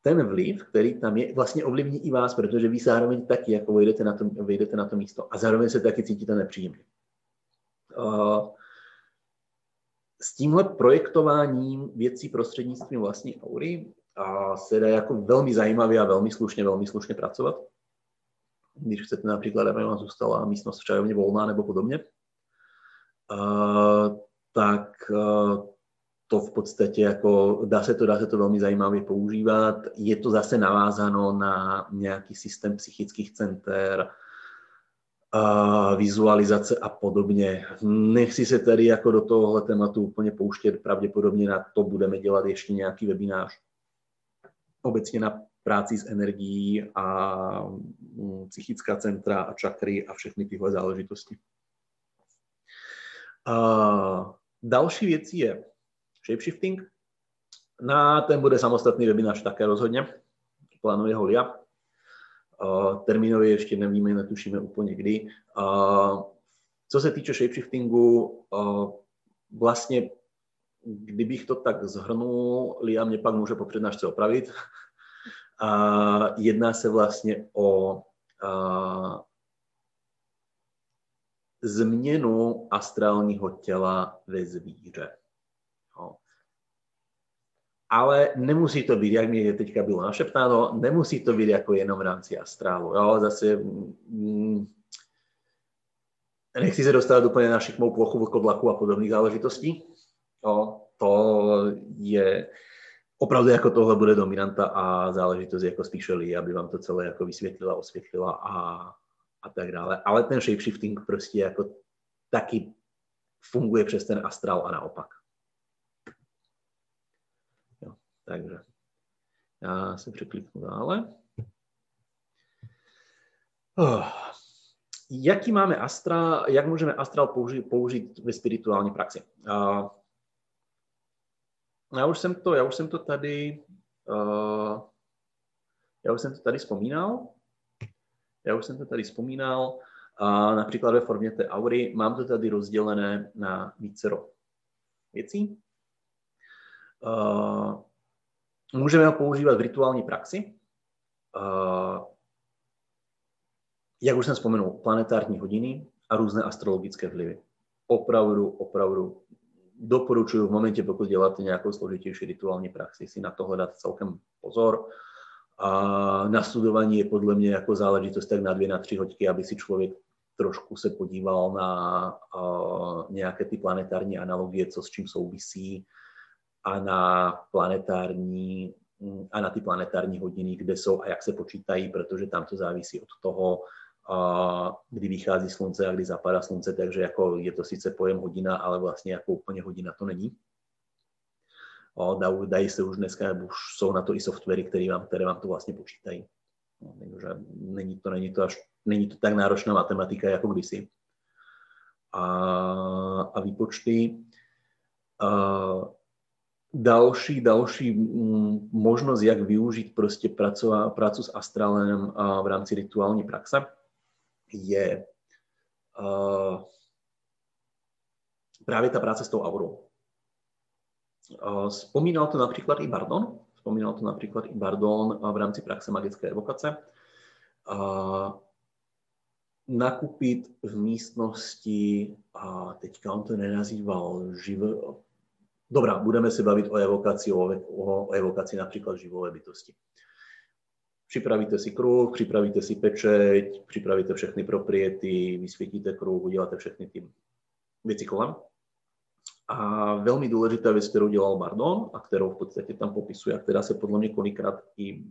ten vliv, který tam je, vlastně ovlivní i vás, protože vy zároveň taky jako vejdete na to, vejdete na to místo a zároveň se taky cítíte nepříjemně. S tímhle projektováním věcí prostřednictvím vlastní aury se dá jako velmi zajímavě a velmi slušně, velmi slušně pracovat. Když chcete například, aby vám zůstala místnost v čajovně volná nebo podobně, tak to v podstatě jako dá se to, dá se to velmi zajímavě používat. Je to zase navázáno na nějaký systém psychických center, vizualizace a podobně. Nechci se tady jako do tohohle tématu úplně pouštět, pravděpodobně na to budeme dělat ještě nějaký webinář. Obecně na práci s energií a mm, psychická centra a čakry a všechny tyhle záležitosti. A další věcí je shapeshifting. Na ten bude samostatný webinář také rozhodně. Plánuje ho Lia termínově ještě nevíme, netušíme úplně kdy. Co se týče shapeshiftingu, vlastně kdybych to tak zhrnul, Lia mě pak může po přednášce opravit. Jedná se vlastně o změnu astrálního těla ve zvíře ale nemusí to být, jak mi teďka bylo našeptáno, nemusí to být jako jenom v rámci astrálu. Jo? Zase mm, nechci se dostat úplně na šikmou plochu, vlkodlaku a podobných záležitostí. Jo? To je opravdu jako tohle bude dominanta a záležitost jako spíše Lee, aby vám to celé jako vysvětlila, osvětlila a, a tak dále. Ale ten shapeshifting prostě jako taky funguje přes ten astrál a naopak. Takže já se překliknu dále. Oh. Jaký máme astrál, jak můžeme astrál použít, použít ve spirituální praxi? Uh, já už jsem to, já už jsem to tady, uh, já už jsem to tady vzpomínal. Já už jsem to tady vzpomínal. A například ve formě té aury mám to tady rozdělené na vícero věcí. Uh, můžeme ho používat v rituální praxi. Uh, jak už jsem vzpomenul, planetární hodiny a různé astrologické vlivy. Opravdu, opravdu doporučuji v momentě, pokud děláte nějakou složitější rituální praxi, si na tohle dát celkem pozor. A nastudování je podle mě jako záležitost tak na dvě, na tři hoďky, aby si člověk trošku se podíval na uh, nějaké ty planetární analogie, co s čím souvisí a na planetární mm, a na ty planetární hodiny, kde jsou a jak se počítají, protože tam to závisí od toho, kdy vychází slunce a kdy zapadá slunce, takže jako je to sice pojem hodina, ale vlastně jako úplně hodina to není. dají se už dneska, už jsou na to i softwary, které vám, které vám to vlastně počítají. No, takže není to, není to, až, není to tak náročná matematika jako kdysi. A, a výpočty. Další, další mm, možnost, jak využít prostě prácu s astrálem v rámci rituální praxe, je uh, právě ta práce s tou aurou. Uh, vzpomínal to například i Bardon, vzpomínal to například i Bardon v rámci praxe magické evokace. Uh, nakupit v místnosti, a teďka on to nenazýval živé, Dobrá, budeme se bavit o evokaci, o, o, evokaci například živové bytosti. Připravíte si kruh, připravíte si pečeť, připravíte všechny propriety, vysvětíte kruh, uděláte všechny ty věci kolem. A velmi důležitá věc, kterou dělal Bardon a kterou v podstatě tam popisuje a která se podle mě kolikrát i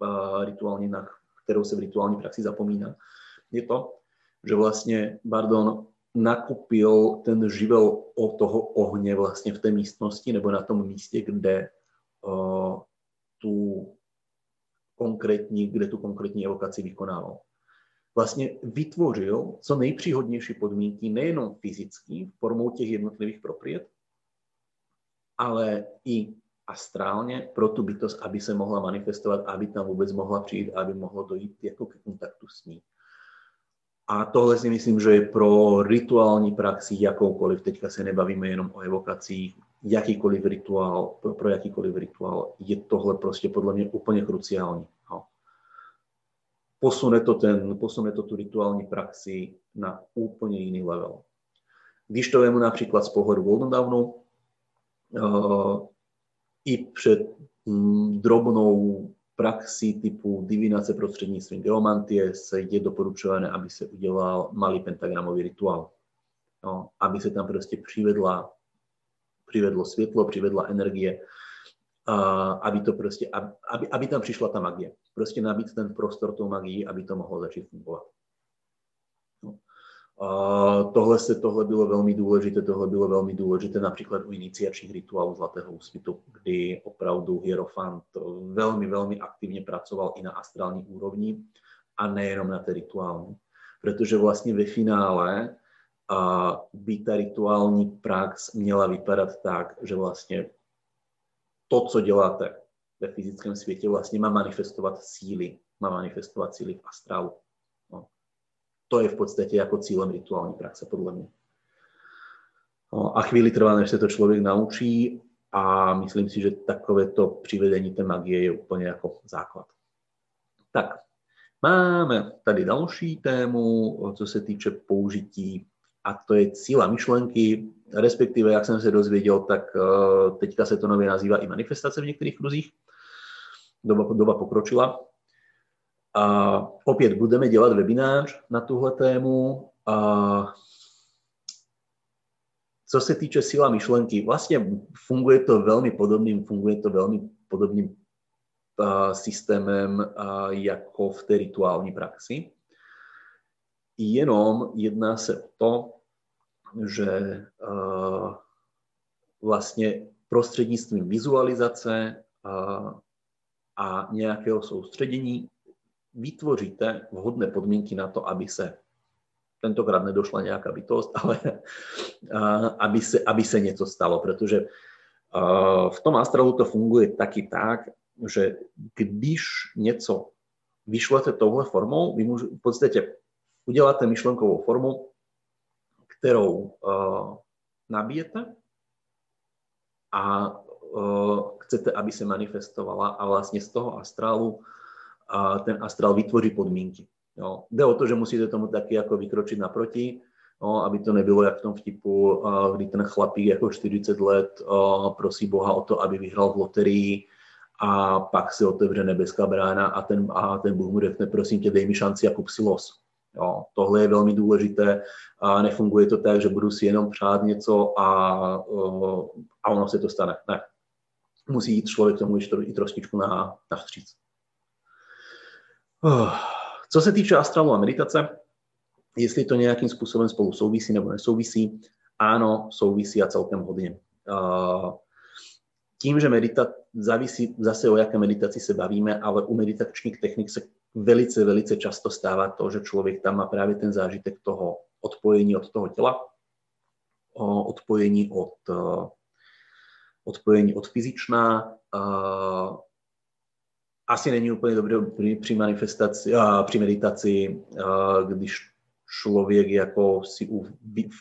v rituální, na kterou se v rituální praxi zapomíná, je to, že vlastně Bardon nakupil ten živel o toho ohně vlastně v té místnosti nebo na tom místě, kde uh, tu konkrétní, kde tu konkrétní evokaci vykonával. Vlastně vytvořil co nejpříhodnější podmínky nejenom fyzicky formou těch jednotlivých propriet, ale i astrálně pro tu bytost, aby se mohla manifestovat, aby tam vůbec mohla přijít, aby mohlo dojít jako k kontaktu s ní. A tohle si myslím, že je pro rituální praxi jakoukoliv, teďka se nebavíme jenom o evokacích, jakýkoliv rituál, pro, pro jakýkoliv rituál, je tohle prostě podle mě úplně kruciální. No. Posune, to ten, posune to tu rituální praxi na úplně jiný level. Když to vemu například z pohledu Golden Dawnu, uh, i před mm, drobnou praxi typu divinace prostřednictvím geomantie se je doporučované, aby se udělal malý pentagramový rituál. No, aby se tam prostě přivedla přivedlo světlo, přivedla energie, a aby, to prostě, aby, aby tam přišla ta magie. Prostě nabít ten prostor tou magii, aby to mohlo začít fungovat. A tohle, se, tohle bylo velmi důležité, tohle bylo velmi důležité například u iniciačních rituálů Zlatého úsvitu, kdy opravdu Hierofant velmi, velmi aktivně pracoval i na astrální úrovni a nejenom na té rituální. Protože vlastně ve finále a by ta rituální prax měla vypadat tak, že vlastně to, co děláte ve fyzickém světě, vlastně má manifestovat síly, má manifestovat síly v astrálu. To je v podstatě jako cílem rituální praxe, podle mě. No, a chvíli trvá, než se to člověk naučí a myslím si, že takovéto přivedení té magie je úplně jako základ. Tak, máme tady další tému, co se týče použití a to je síla myšlenky, respektive, jak jsem se dozvěděl, tak eh, teďka se to nově nazývá i manifestace v některých kruzích. Doba, doba pokročila. A opět budeme dělat webinář na tuhle tému. A co se týče síla myšlenky, vlastně funguje to velmi podobným, funguje to velmi podobným systémem jako v té rituální praxi. Jenom jedná se o to, že vlastně prostřednictvím vizualizace a nějakého soustředění vytvoříte vhodné podmínky na to, aby se tentokrát nedošla nějaká bytost, ale aby se, aby se něco stalo, protože v tom astralu to funguje taky tak, že když něco vyšlete touhle formou, vy můžu, v podstatě uděláte myšlenkovou formu, kterou uh, nabijete a uh, chcete, aby se manifestovala a vlastně z toho astrálu uh, ten astrál vytvoří podmínky. Jo. Jde o to, že musíte tomu taky jako vykročit naproti, no, aby to nebylo jak v tom vtipu, kdy ten chlapík jako 40 let prosí Boha o to, aby vyhrál v loterii a pak se otevře nebeská brána a ten, a ten Bůh mu řekne, prosím tě, dej mi šanci a kup si los. Jo, tohle je velmi důležité a nefunguje to tak, že budu si jenom přát něco a, a ono se to stane. Ne. Musí jít člověk tomu i trošičku na, na vstříc. Co se týče astralu a meditace, jestli to nějakým způsobem spolu souvisí nebo nesouvisí, ano, souvisí a celkem hodně. Tím, že medita závisí zase o jaké meditaci se bavíme, ale u meditačních technik se velice, velice často stává to, že člověk tam má právě ten zážitek toho odpojení od toho těla, odpojení od, odpojení od fyzičná, asi není úplně dobré při, manifestaci, při meditaci, když člověk jako si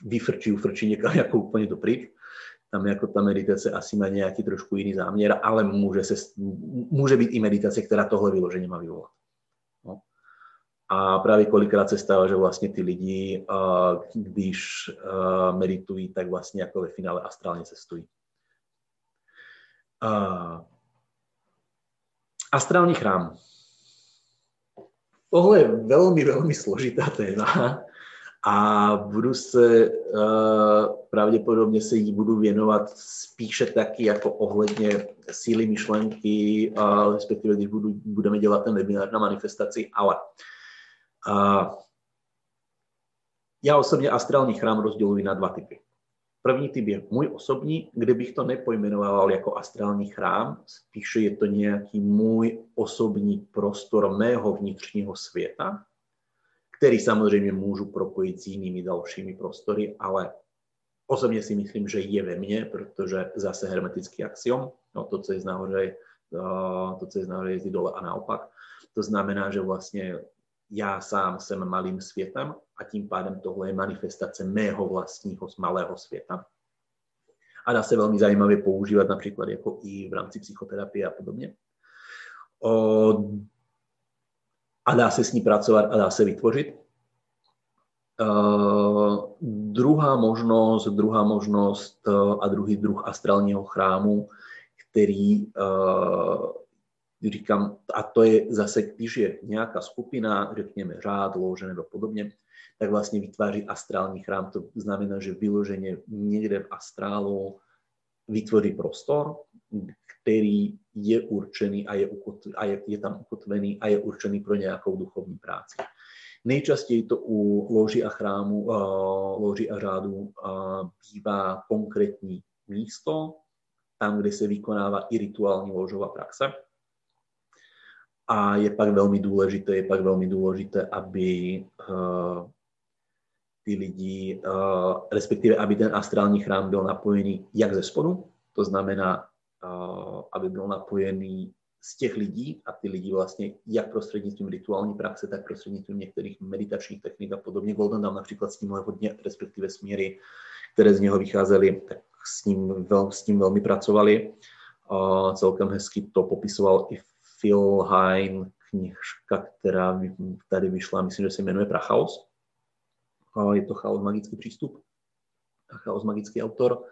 vyfrčí, ufrčí někam jako úplně dopryč. Tam jako ta meditace asi má nějaký trošku jiný záměr, ale může, se, může být i meditace, která tohle vyloženě má vyvolat. No. A právě kolikrát se stává, že vlastně ty lidi, když meditují, tak vlastně jako ve finále astrálně cestují. Astrální chrám. Tohle je velmi, velmi složitá téma a budu se, uh, pravděpodobně se jí budu věnovat spíše taky jako ohledně síly myšlenky, uh, respektive když budu, budeme dělat ten webinár na manifestaci, ale uh, já osobně astrální chrám rozděluji na dva typy. První typ je můj osobní, kde bych to nepojmenoval jako astrální chrám, spíše je to nějaký můj osobní prostor mého vnitřního světa, který samozřejmě můžu propojit s jinými dalšími prostory, ale osobně si myslím, že je ve mně, protože zase hermetický axiom, no to, co je nahoře, to, co je nahoře, je dole a naopak. To znamená, že vlastně já sám jsem malým světem a tím pádem tohle je manifestace mého vlastního malého světa. A dá se velmi zajímavě používat například jako i v rámci psychoterapie a podobně. O, a dá se s ní pracovat a dá se vytvořit. Uh, druhá možnost, druhá možnost uh, a druhý druh astrálního chrámu, který uh, říkám, a to je zase, když je nějaká skupina, řekněme řád, lože nebo podobně, tak vlastně vytváří astrální chrám. To znamená, že vyloženě někde v astrálu vytvoří prostor, který je určený a je, ukotv, a je, je tam ukotvený a je určený pro nějakou duchovní práci. Nejčastěji to u loži a chrámu, uh, loži a řádu uh, bývá konkrétní místo, tam, kde se vykonává i rituální ložová praxe. A je pak velmi důležité, je pak velmi důležité, aby uh, ty lidi, uh, respektive aby ten astrální chrám byl napojený jak ze spodu, to znamená, uh, aby byl napojený z těch lidí a ty lidi vlastně jak prostřednictvím rituální praxe, tak prostřednictvím některých meditačních technik a podobně. Golden Dawn například s tím hodně, respektive směry, které z něho vycházely, tak s ním, vel, s tím velmi pracovali. Uh, celkem hezky to popisoval i Phil Hine, knižka, která tady vyšla, myslím, že se jmenuje Prachaos. Je to chaos magický přístup chaos magický autor.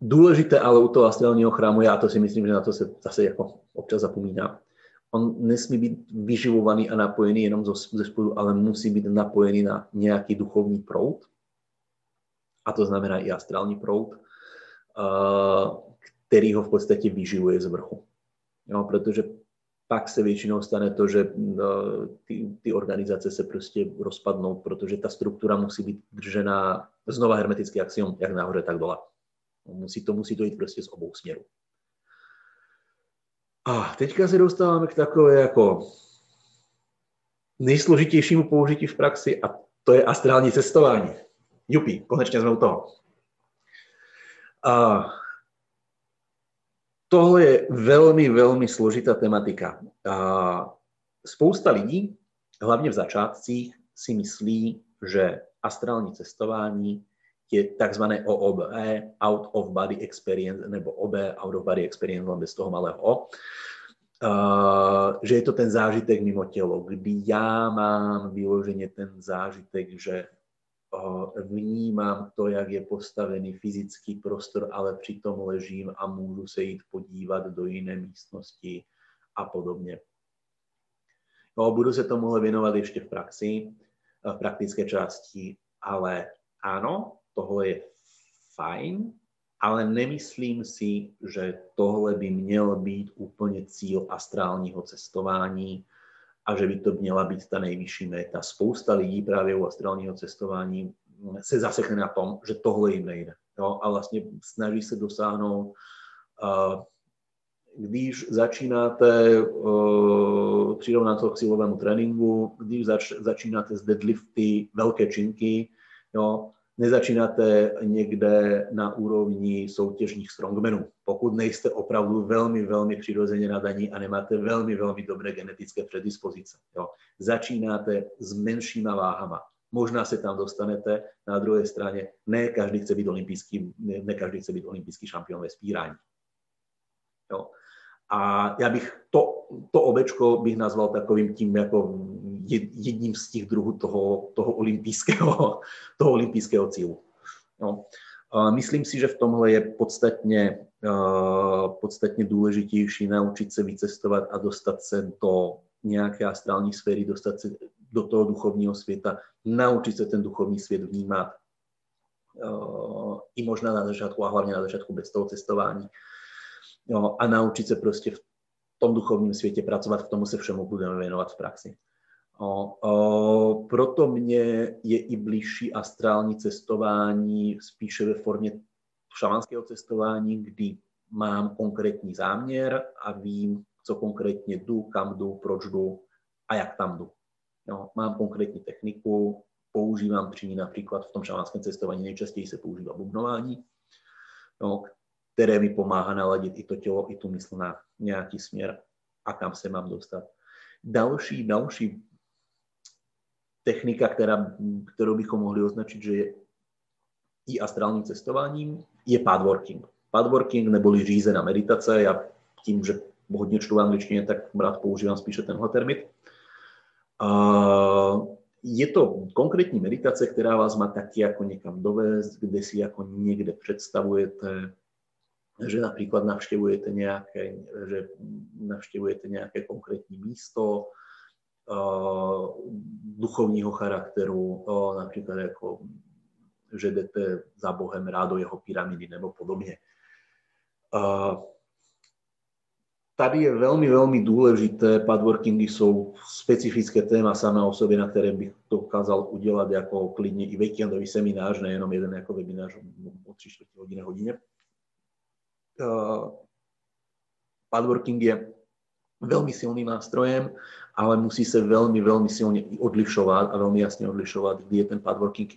Důležité ale u toho astrálního chrámu, já to si myslím, že na to se zase jako občas zapomíná. On nesmí být vyživovaný a napojený jenom ze spodu, ale musí být napojený na nějaký duchovní proud. A to znamená i astrální proud, který ho v podstatě vyživuje z vrchu. Jo, protože pak se většinou stane to, že no, ty, ty organizace se prostě rozpadnou, protože ta struktura musí být držená znova hermetický axiom, jak nahoře, tak dole. Musí to, musí to jít prostě z obou směrů. A teďka se dostáváme k takové jako nejsložitějšímu použití v praxi a to je astrální cestování. Jupi, konečně jsme u toho. A tohle je velmi, velmi složitá tematika. A spousta lidí, hlavně v začátcích, si myslí, že astrální cestování je takzvané OOB, Out of Body Experience, nebo OB, Out of Body Experience, bez toho malého O, Uh, že je to ten zážitek mimo tělo, kdy já mám vyloženě ten zážitek, že vnímám to, jak je postavený fyzický prostor, ale přitom ležím a můžu se jít podívat do jiné místnosti a podobně. No, budu se tomuhle věnovat ještě v praxi, v praktické části, ale ano, tohle je fajn, ale nemyslím si, že tohle by měl být úplně cíl astrálního cestování a že by to měla být ta nejvyšší meta. Spousta lidí právě u astrálního cestování se zasekne na tom, že tohle jim nejde. Jo? A vlastně snaží se dosáhnout, když začínáte uh, přirovnat to k silovému tréninku, když zač, začínáte s deadlifty, velké činky, jo, nezačínáte někde na úrovni soutěžních strongmenů. Pokud nejste opravdu velmi, velmi přirozeně nadaní a nemáte velmi, velmi dobré genetické predispozice. Jo. Začínáte s menšíma váhama. Možná se tam dostanete, na druhé straně ne každý chce být olympijský, ne, ne každý chce být olympijský šampion ve spírání. Jo. A já bych to, to ovečko bych nazval takovým tím jako jedním z těch druhů toho, toho, olympijského, toho olympijského cílu. No. Myslím si, že v tomhle je podstatně, podstatně důležitější naučit se vycestovat a dostat se do nějaké astrální sféry, dostat se do toho duchovního světa, naučit se ten duchovní svět vnímat i možná na začátku a hlavně na začátku bez toho cestování a naučit se prostě v tom duchovním světě pracovat, k tomu se všemu budeme věnovat v praxi. O, o, proto mě je i blížší astrální cestování spíše ve formě šamanského cestování, kdy mám konkrétní záměr a vím, co konkrétně jdu, kam jdu, proč jdu a jak tam jdu. Jo, mám konkrétní techniku, používám při ní například v tom šamanském cestování nejčastěji se používá bubnování, jo, které mi pomáhá naladit i to tělo, i tu mysl na nějaký směr a kam se mám dostat. Další, další technika, která, kterou bychom mohli označit, že je i astrálním cestováním, je pathworking. Pathworking neboli řízená meditace. Já tím, že hodně čtu v angličtině, tak rád používám spíše tenhle termit. je to konkrétní meditace, která vás má taky jako někam dovést, kde si jako někde představujete, že například navštěvujete nějaké, že navštěvujete nějaké konkrétní místo duchovního charakteru, uh, například jako, že jdete za Bohem rád do jeho pyramidy nebo podobně. Uh, tady je velmi, velmi důležité, padworkingy jsou specifické téma samé o sobě, na které bych dokázal udělat jako klidně i víkendový seminář, nejenom jeden jako webinář o tři čtvrtě hodiny, hodině padworking je velmi silným nástrojem, ale musí se velmi, velmi silně odlišovat a velmi jasně odlišovat, kdy je ten padworking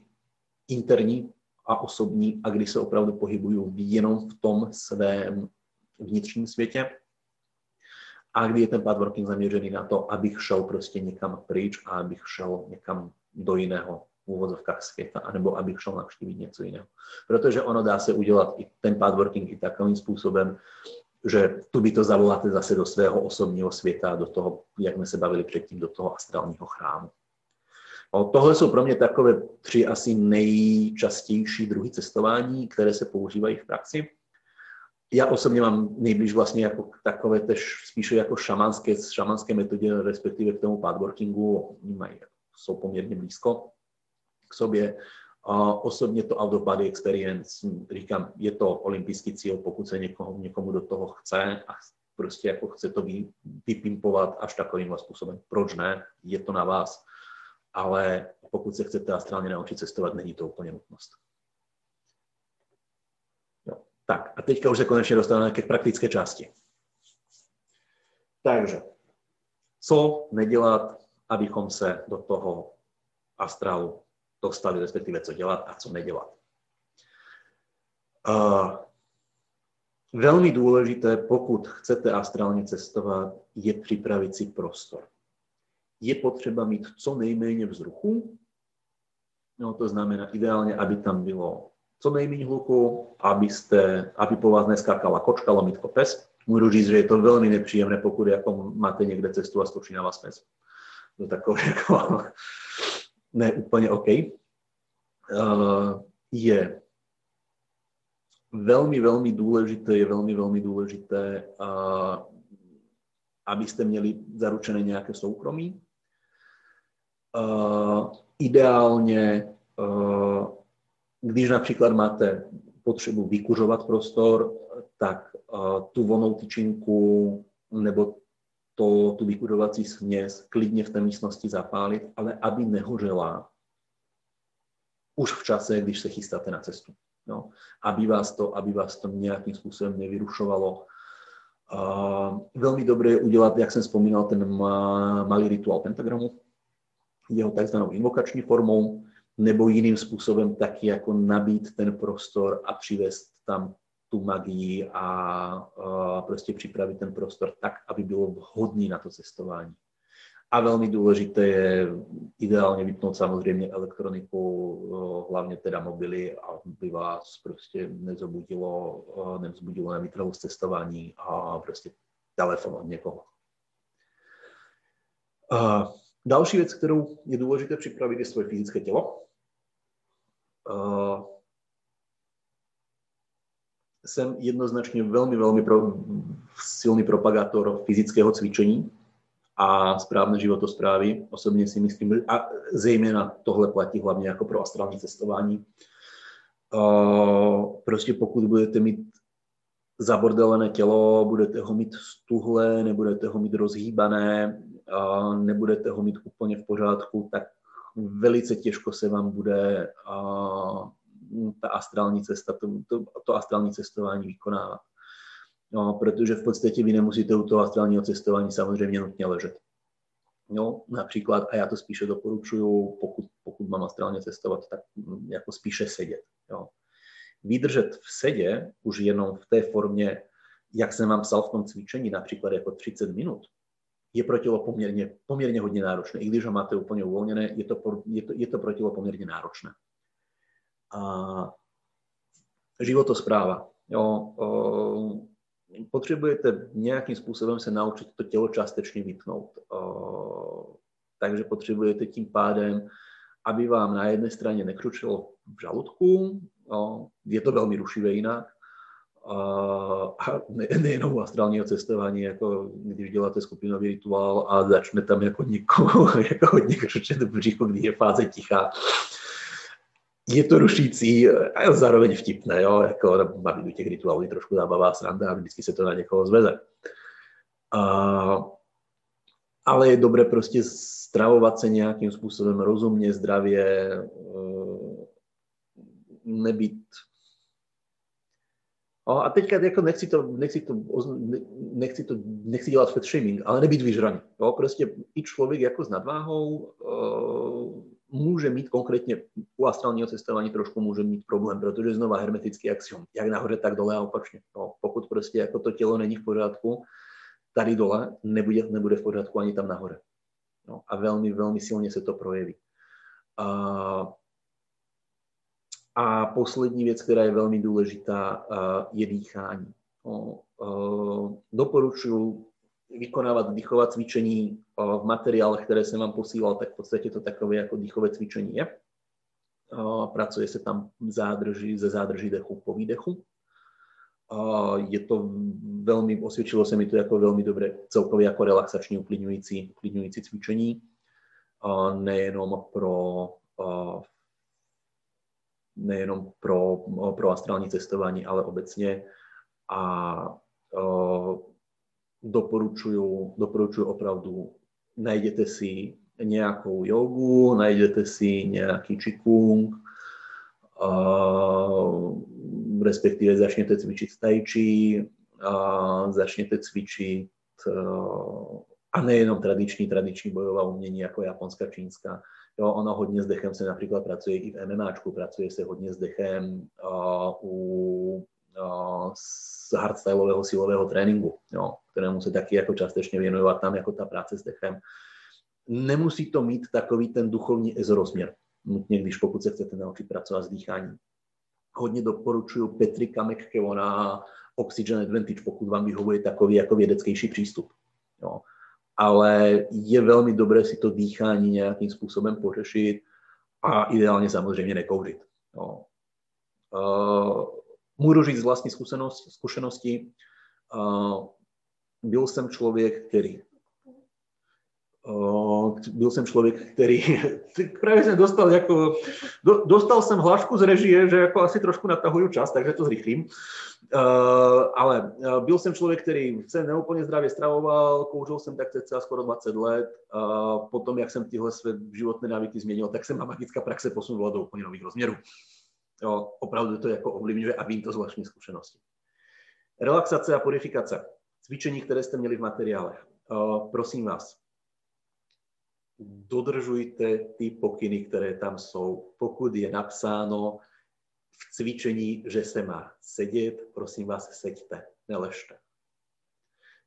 interní a osobní a kdy se opravdu pohybují jenom v tom svém vnitřním světě a kdy je ten padworking zaměřený na to, abych šel prostě někam pryč a abych šel někam do jiného úvodovkách světa, anebo abych šel navštívit něco jiného. Protože ono dá se udělat i ten pathworking i takovým způsobem, že tu by to zavoláte zase do svého osobního světa, do toho, jak jsme se bavili předtím, do toho astrálního chrámu. No, tohle jsou pro mě takové tři asi nejčastější druhy cestování, které se používají v praxi. Já osobně mám nejblíž vlastně jako takové tež spíše jako šamanské, šamanské metodě, respektive k tomu pathworkingu, oni mají, jsou poměrně blízko k sobě. Osobně to out of body experience, říkám, je to olympijský cíl, pokud se někomu, někomu do toho chce a prostě jako chce to vypimpovat až takovým způsobem. Proč ne? Je to na vás. Ale pokud se chcete astrálně naučit cestovat, není to úplně nutnost. Jo. Tak a teďka už se konečně dostaneme ke praktické části. Takže, co nedělat, abychom se do toho astrálu dostali, respektive co dělat a co nedělat. Uh, velmi důležité, pokud chcete astrálně cestovat, je připravit si prostor. Je potřeba mít co nejméně vzruchu, no, to znamená ideálně, aby tam bylo co nejméně hluku, abyste, aby po vás neskákala kočka, lomitko, pes. Můžu říct, že je to velmi nepříjemné, pokud jako máte někde cestu a stočí na vás pes. To takové jako ne úplně OK. Uh, je veľmi, veľmi důležité, je veľmi, veľmi důležité, uh, abyste měli zaručené nějaké soukromí. Uh, ideálně, když například máte potřebu vykuřovat prostor, tak tu vonou tyčinku nebo to, tu vykuřovací směs klidně v té místnosti zapálit, ale aby nehořela už v čase, když se chystáte na cestu. No, aby, vás to, aby vás to nějakým způsobem nevyrušovalo. Uh, velmi dobré je udělat, jak jsem vzpomínal, ten malý rituál pentagramu, jeho takzvanou invokační formou, nebo jiným způsobem taky jako nabít ten prostor a přivést tam tu magii a, prostě připravit ten prostor tak, aby bylo vhodný na to cestování. A velmi důležité je ideálně vypnout samozřejmě elektroniku, hlavně teda mobily, aby vás prostě nezobudilo, nezobudilo nevytrvalost cestování a prostě telefon od někoho. A další věc, kterou je důležité připravit, je svoje fyzické tělo. A jsem jednoznačně velmi, velmi pro, silný propagátor fyzického cvičení a správné životosprávy. Osobně si myslím, a zejména tohle platí hlavně jako pro astrální cestování. Prostě pokud budete mít zabordelené tělo, budete ho mít stuhlé, nebudete ho mít rozhýbané, nebudete ho mít úplně v pořádku, tak velice těžko se vám bude ta astrální cesta, to, to, to astrální cestování vykonávat. No, protože v podstatě vy nemusíte u toho astrálního cestování samozřejmě nutně ležet. No, například, a já to spíše doporučuju, pokud, pokud mám astrálně cestovat, tak jako spíše sedět. Jo. Vydržet v sedě už jenom v té formě, jak jsem vám psal v tom cvičení, například jako 30 minut, je pro tělo poměrně, poměrně hodně náročné. I když ho máte úplně uvolněné, je to, je to, je to pro tělo poměrně náročné a životospráva. Jo, potřebujete nějakým způsobem se naučit to tělo částečně vypnout. O, takže potřebujete tím pádem, aby vám na jedné straně nekřučilo v žaludku, je to velmi rušivé jinak, a ne, nejenom astrálního cestování, jako když děláte skupinový rituál a začne tam jako někoho jako hodně křučet v břichu, když je fáze ticha, je to rušící a zároveň vtipné, jo, jako baví do těch rituálů je trošku zábavá sranda a vždycky se to na někoho zveze. A, ale je dobré prostě stravovat se nějakým způsobem rozumně, zdravě, eh, nebýt O, a teďka jako nechci to, nechci to, nechci to, nechci dělat fat shaming, ale nebýt vyžraný. Jo? Prostě i člověk jako s nadváhou uh, může mít konkrétně u astrálního cestování trošku může mít problém, protože znova hermetický axiom, jak nahoře, tak dole a opačně. No, pokud prostě jako to tělo není v pořádku, tady dole nebude, nebude v pořádku ani tam nahoře. No, a velmi, velmi silně se to projeví. A, a poslední věc, která je velmi důležitá, je dýchání. No, doporučuji vykonávat dýchové cvičení v materiálech, které jsem vám posílal, tak v podstatě to takové jako dýchové cvičení je. Pracuje se tam zádrží, ze zádrží dechu po výdechu. Je to velmi, osvědčilo se mi to jako velmi dobré, celkově jako relaxační, uklidňující, uklidňující cvičení. Nejenom pro nejenom pro, pro astrální cestování, ale obecně. A doporučuju, doporučuju opravdu, najděte si nějakou jogu, najděte si nějaký čikung, uh, respektive začněte cvičit tai chi, uh, začněte cvičit a nejenom tradiční, tradiční bojová umění jako japonská, čínská. Jo, ono hodně s dechem se například pracuje i v MMAčku, pracuje se hodně s dechem uh, u z hardstyleového silového tréninku, jo, kterému se taky jako částečně věnovat tam jako ta práce s dechem. Nemusí to mít takový ten duchovní rozměr, nutně, když pokud se chcete naučit pracovat s dýcháním. Hodně doporučuju Petrika McKevona Oxygen Advantage, pokud vám vyhovuje takový jako vědeckější přístup. Jo ale je velmi dobré si to dýchání nějakým způsobem pořešit a ideálně samozřejmě nekouřit. No. Uh, můžu říct z vlastní zkušenosti. Uh, byl jsem člověk, který byl jsem člověk, který právě jsem dostal jako, do, dostal jsem hlášku z režie, že jako asi trošku natahuju čas, takže to zrychlím. Ale byl jsem člověk, který se neúplně zdravě stravoval, kouřil jsem tak cca skoro 20 let. Uh, potom, jak jsem tyhle své životné návyky změnil, tak se má magická praxe posunula do úplně nových rozměrů. Jo, opravdu to jako ovlivňuje a vím to z vlastní zkušenosti. Relaxace a purifikace. Cvičení, které jste měli v materiálech. Uh, prosím vás, dodržujte ty pokyny, které tam jsou. Pokud je napsáno v cvičení, že se má sedět, prosím vás, seďte, neležte.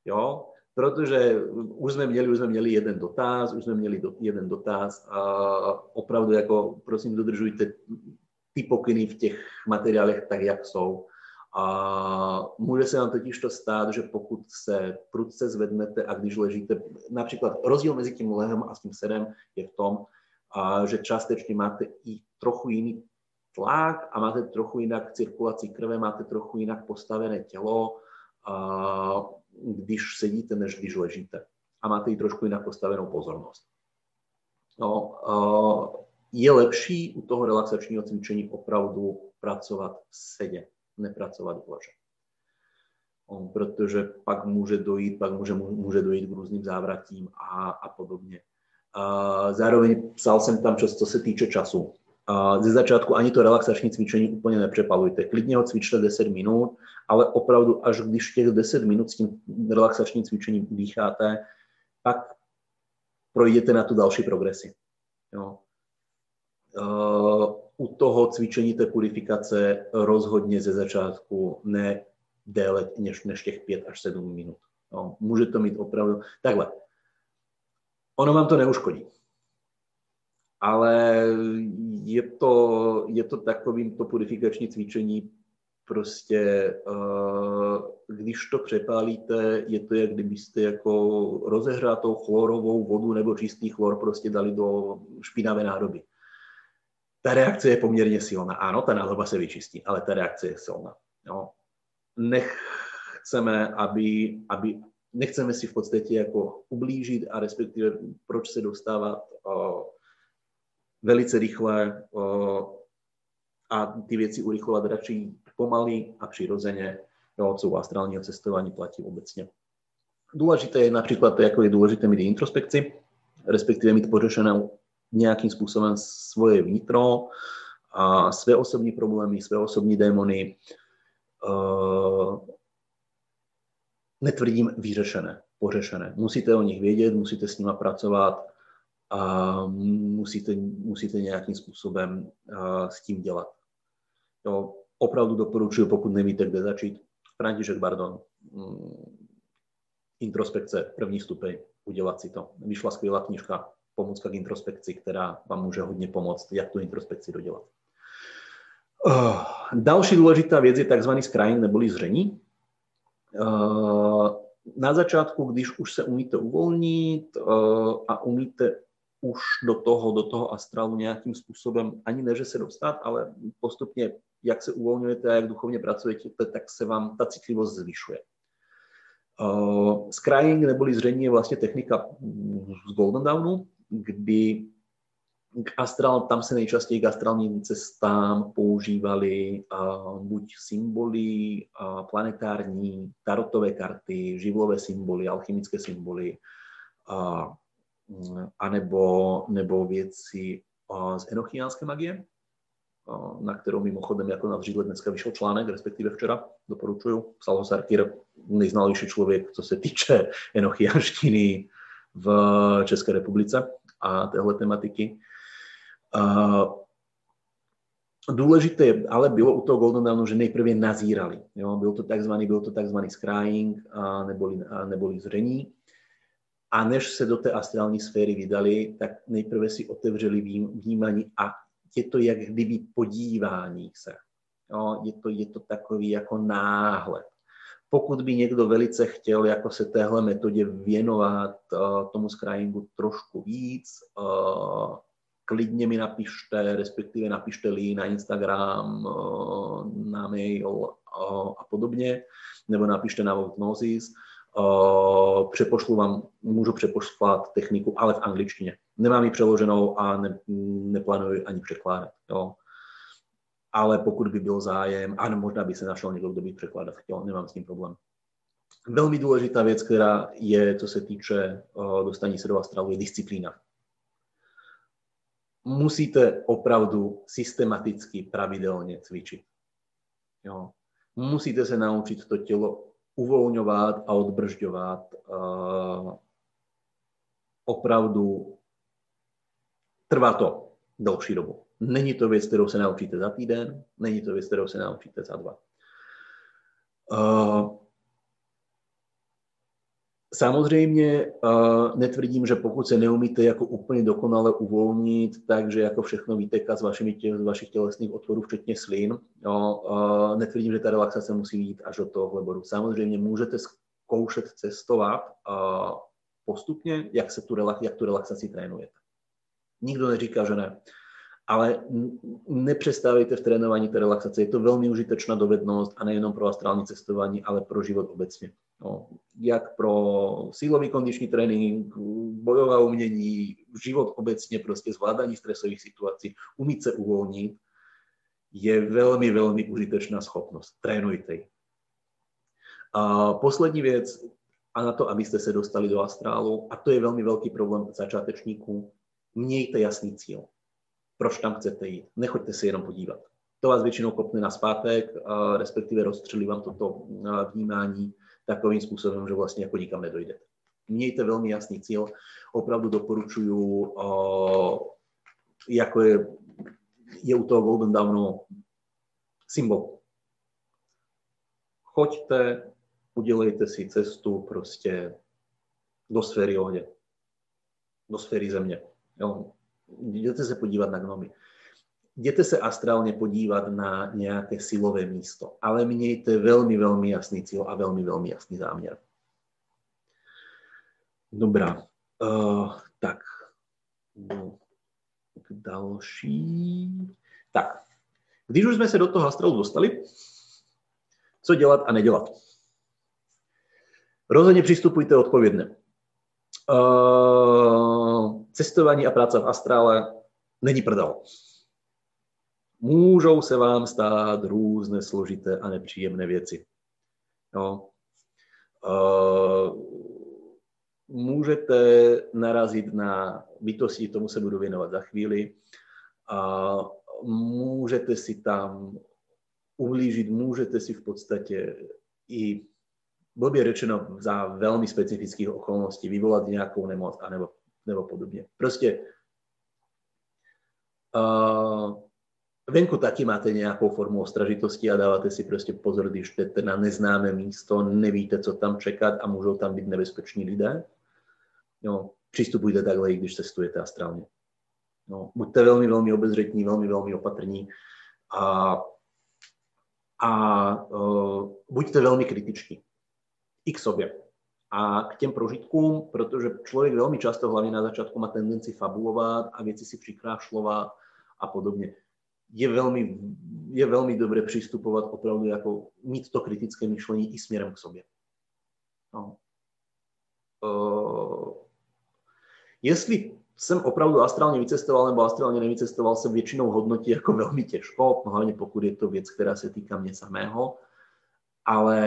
Jo, protože už jsme měli, už jsme měli jeden dotaz, už jsme měli do, jeden dotaz a opravdu jako prosím dodržujte ty pokyny v těch materiálech tak, jak jsou. A může se vám totiž to stát, že pokud se prudce zvednete a když ležíte, například rozdíl mezi tím lehem a tím sedem je v tom, a že částečně máte i trochu jiný tlak a máte trochu jinak cirkulaci krve, máte trochu jinak postavené tělo, a když sedíte, než když ležíte. A máte i trošku jinak postavenou pozornost. No, je lepší u toho relaxačního cvičení opravdu pracovat v sedě nepracovat v leže. Protože pak může dojít, pak může, může dojít k různým závratím a, a podobně. A zároveň psal jsem tam, co se týče času. A ze začátku ani to relaxační cvičení úplně nepřepalujte. Klidně ho cvičte 10 minut, ale opravdu až když těch 10 minut s tím relaxačním cvičením dýcháte, pak projdete na tu další progresi. Jo. Uh, u toho cvičení té purifikace rozhodně ze začátku ne déle než, než těch 5 až 7 minut. No, může to mít opravdu... Takhle. Ono vám to neuškodí. Ale je to, je to takovým to purifikační cvičení prostě, uh, když to přepálíte, je to, jak kdybyste jako rozehrátou chlorovou vodu nebo čistý chlor prostě dali do špinavé nádoby ta reakce je poměrně silná. Ano, ta nádoba se vyčistí, ale ta reakce je silná. Jo. Nechceme, aby, aby, nechceme si v podstatě jako ublížit a respektive proč se dostávat o, velice rychle o, a ty věci urychlovat radši pomaly a přirozeně, jo, co u astrálního cestování platí obecně. Důležité je například jako je důležité mít introspekci, respektive mít pořešenou nějakým způsobem svoje vnitro a své osobní problémy, své osobní démony, uh, netvrdím vyřešené, pořešené. Musíte o nich vědět, musíte s nimi pracovat a musíte, musíte nějakým způsobem uh, s tím dělat. Jo, opravdu doporučuji, pokud nevíte, kde začít. František Bardon, um, introspekce, první stupeň, udělat si to. Vyšla skvělá knižka, pomůcka k introspekci, která vám může hodně pomoct, jak tu introspekci dodělat. Uh, další důležitá věc je tzv. skrajn neboli zření. Uh, na začátku, když už se umíte uvolnit uh, a umíte už do toho, do toho astralu nějakým způsobem, ani ne, že se dostat, ale postupně, jak se uvolňujete a jak duchovně pracujete, tak se vám ta citlivost zvyšuje. Uh, scrying neboli zřejmě je vlastně technika z Golden Downu, kdy k astrál, tam se nejčastěji k astrálním cestám používaly uh, buď symboly uh, planetární, tarotové karty, živlové symboly, alchymické symboly, uh, anebo nebo věci uh, z enochiánské magie, uh, na kterou mimochodem jako na vřídle dneska vyšel článek, respektive včera, doporučuju. Psal ho Sarkir, nejznalější člověk, co se týče enochiánštiny v České republice a téhle tematiky. Důležité ale bylo u toho Golden Dawnu, že nejprve nazírali. Jo? Byl to takzvaný, byl to takzvaný scrying, a neboli, a neboli zření. A než se do té astrální sféry vydali, tak nejprve si otevřeli vnímání a je to jak kdyby podívání se. Jo? Je, to, je to takový jako náhled. Pokud by někdo velice chtěl jako se téhle metodě věnovat uh, tomu scryingu trošku víc, uh, klidně mi napište, respektive napište li na Instagram, eh, na mail eh, a podobně, nebo napište na Voutnosis. Eh, přepošlu vám, můžu přeposlat techniku, ale v angličtině. Nemám ji přeloženou a ne, neplánuji ani překládat. Jo. Ale pokud by byl zájem, a možná by se našel někdo, kdo by překládat chtěl, nemám s tím problém. Velmi důležitá věc, která je, co se týče dostání se do astralu, je disciplína musíte opravdu systematicky, pravidelně cvičit. Jo. Musíte se naučit to tělo uvolňovat a odbržďovat. Uh, opravdu trvá to delší dobu. Není to věc, kterou se naučíte za týden, není to věc, kterou se naučíte za dva. Uh, Samozřejmě uh, netvrdím, že pokud se neumíte jako úplně dokonale uvolnit, takže jako všechno vyteká z, vašimi těl, z vašich tělesných otvorů, včetně slin. No, uh, netvrdím, že ta relaxace musí jít až do toho bodu. Samozřejmě můžete zkoušet cestovat postupně, jak, se tu, relax, jak tu relaxaci trénujete. Nikdo neříká, že ne ale nepřestávejte v trénování té relaxace. Je to velmi užitečná dovednost a nejenom pro astrální cestování, ale pro život obecně. No, jak pro sílový kondiční trénink, bojová umění, život obecně, prostě zvládání stresových situací, umít se uvolnit, je velmi, velmi užitečná schopnost. Trénujte ji. A poslední věc, a na to, abyste se dostali do astrálu, a to je velmi velký problém začátečníků, mějte jasný cíl proč tam chcete jít. Nechoďte se jenom podívat. To vás většinou kopne na zpátek, respektive rozstřelí vám toto vnímání takovým způsobem, že vlastně jako nikam nedojdete. Mějte velmi jasný cíl. Opravdu doporučuju, jako je, je u toho Golden Downu symbol. Choďte, udělejte si cestu prostě do sféry ohně, do sféry země. Jo jděte se podívat na gnomy. Jděte se astrálně podívat na nějaké silové místo, ale mějte velmi, velmi jasný cíl a velmi, velmi jasný záměr. Dobrá, uh, tak další. Tak, když už jsme se do toho astralu dostali, co dělat a nedělat? Rozhodně přistupujte odpovědně. Uh, cestování a práce v astrále není prdel. Můžou se vám stát různé složité a nepříjemné věci. No. Uh, můžete narazit na bytosti, tomu se budu věnovat za chvíli. A můžete si tam ublížit, můžete si v podstatě i blbě řečeno za velmi specifických okolností vyvolat nějakou nemoc anebo, nebo podobně. Prostě uh, venku taky máte nějakou formu ostražitosti a dáváte si prostě pozor, když jdete na neznámé místo, nevíte, co tam čekat a můžou tam být nebezpeční lidé. No, přistupujte takhle, i když cestujete astrálně. No, buďte velmi, velmi obezřetní, velmi, velmi opatrní a, a uh, buďte velmi kritiční i k sobě a k těm prožitkům, protože člověk velmi často, hlavně na začátku, má tendenci fabulovat a věci si přikrášlovat a podobně. Je velmi, je velmi dobré přistupovat opravdu jako mít to kritické myšlení i směrem k sobě. No. Uh, jestli jsem opravdu astrálně vycestoval nebo astrálně nevycestoval, se většinou hodnotí jako velmi těžko, hlavně pokud je to věc, která se týká mě samého. Ale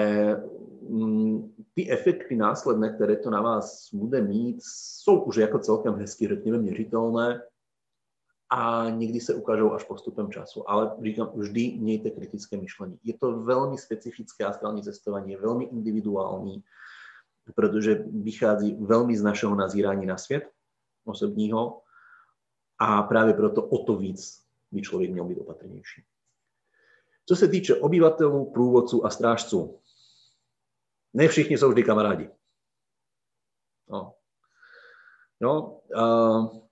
mm, ty efekty následné, které to na vás bude mít, jsou už jako celkem hezky, řekněme, měřitelné a někdy se ukážou až postupem času. Ale říkám, vždy mějte kritické myšlení. Je to velmi specifické astrální cestování, je velmi individuální, protože vychází velmi z našeho nazírání na svět osobního a právě proto o to víc by člověk měl být opatrnější. Co se týče obyvatelů, průvodců a strážců, ne všichni jsou vždy kamarádi. No. No, uh,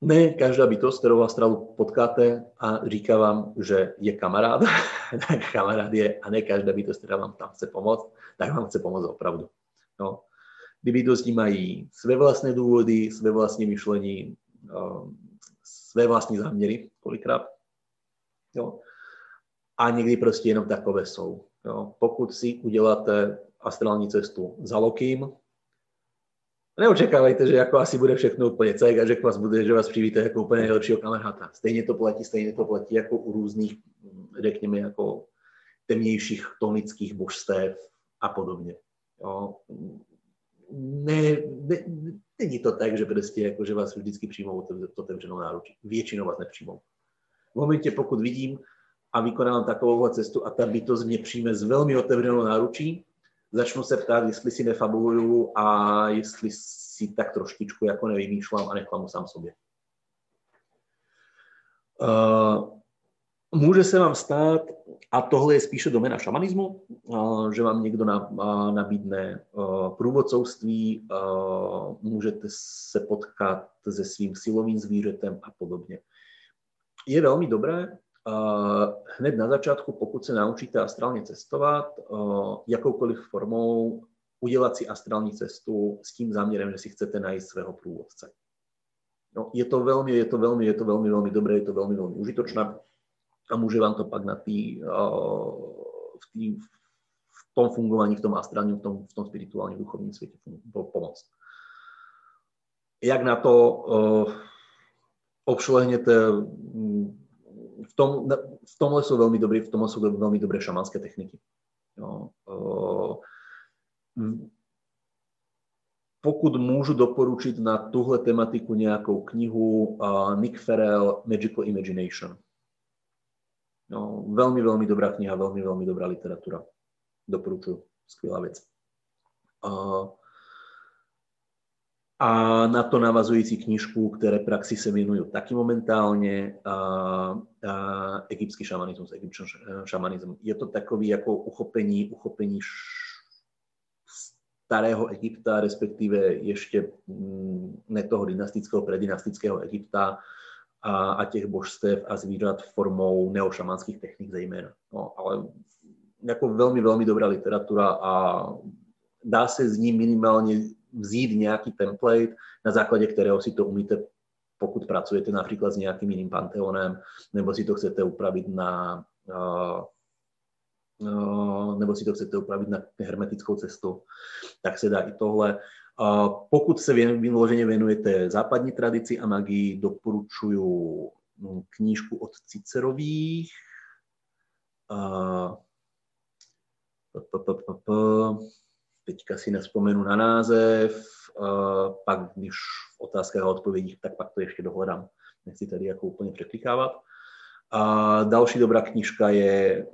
ne každá bytost, kterou astralu potkáte a říká vám, že je kamarád, kamarád je a ne každá bytost, která vám tam chce pomoct, tak vám chce pomoct opravdu. No. Ty bytosti mají své vlastné důvody, své vlastní myšlení, um, své vlastní záměry kolikrát. Jo. A někdy prostě jenom takové jsou. Jo. Pokud si uděláte astrální cestu za Lokým, neočekávajte, že jako asi bude všechno úplně cek a že vás bude, že vás přivíte jako úplně nejlepšího kamaráda. Stejně to platí, stejně to platí jako u různých, řekněme, jako temnějších tonických božstev a podobně. Jo. Ne, ne, není to tak, že prostě jako, že vás vždycky přijmou otevřenou náručí. Většinou vás nepřijmou. V momentě, pokud vidím a vykonávám takovou cestu a ta bytost mě přijme s velmi otevřenou náručí, začnu se ptát, jestli si nefabuluju a jestli si tak trošičku jako nevymýšlám a neklamu sám sobě. Uh, může se vám stát, a tohle je spíše domena šamanismu, uh, že vám někdo na, uh, nabídne průvodcovství, můžete se potkat se svým silovým zvířetem a podobně. Je velmi dobré hned na začátku, pokud se naučíte astrálně cestovat, jakoukoliv formou udělat si astrální cestu s tím záměrem, že si chcete najít svého průvodce. No, je to velmi, je to velmi, je to velmi, velmi dobré, je to velmi, velmi užitočné a může vám to pak na tý, v, tý, v tom fungování, v tom astrálním, v tom, v tom spirituálním duchovním světě pomoct. Jak na to obšlehněte v, tom, v tomhle jsou velmi dobré, v tomhle jsou velmi dobré šamanské techniky. Jo. Pokud můžu doporučit na tuhle tematiku nějakou knihu, Nick Farrell, Magical Imagination. No, velmi, velmi dobrá kniha, velmi, velmi dobrá literatura. Doporučuji. Skvělá věc. Uh, a na to navazující knížku, které praxi se věnují taky momentálně, a, a egyptský šamanismus, egyptský šamanism. Je to takový jako uchopení, uchopení starého Egypta, respektive ještě mm, ne toho dynastického, predynastického Egypta a, a těch božstev a zvířat formou neošamanských technik zejména. No, ale jako velmi, velmi dobrá literatura a dá se z ní minimálně vzít nějaký template, na základě kterého si to umíte, pokud pracujete například s nějakým jiným panteonem, nebo si to chcete upravit na uh, uh, nebo si to chcete upravit na hermetickou cestu, tak se dá i tohle. Pokud se vyloženě věnujete západní tradici a magii, doporučuju hm, knížku od Cicerových. Teďka si nespomenu na název, pak když v otázkách a odpovědích, tak pak to ještě dohledám. Nechci tady jako úplně překlikávat. A další dobrá knížka je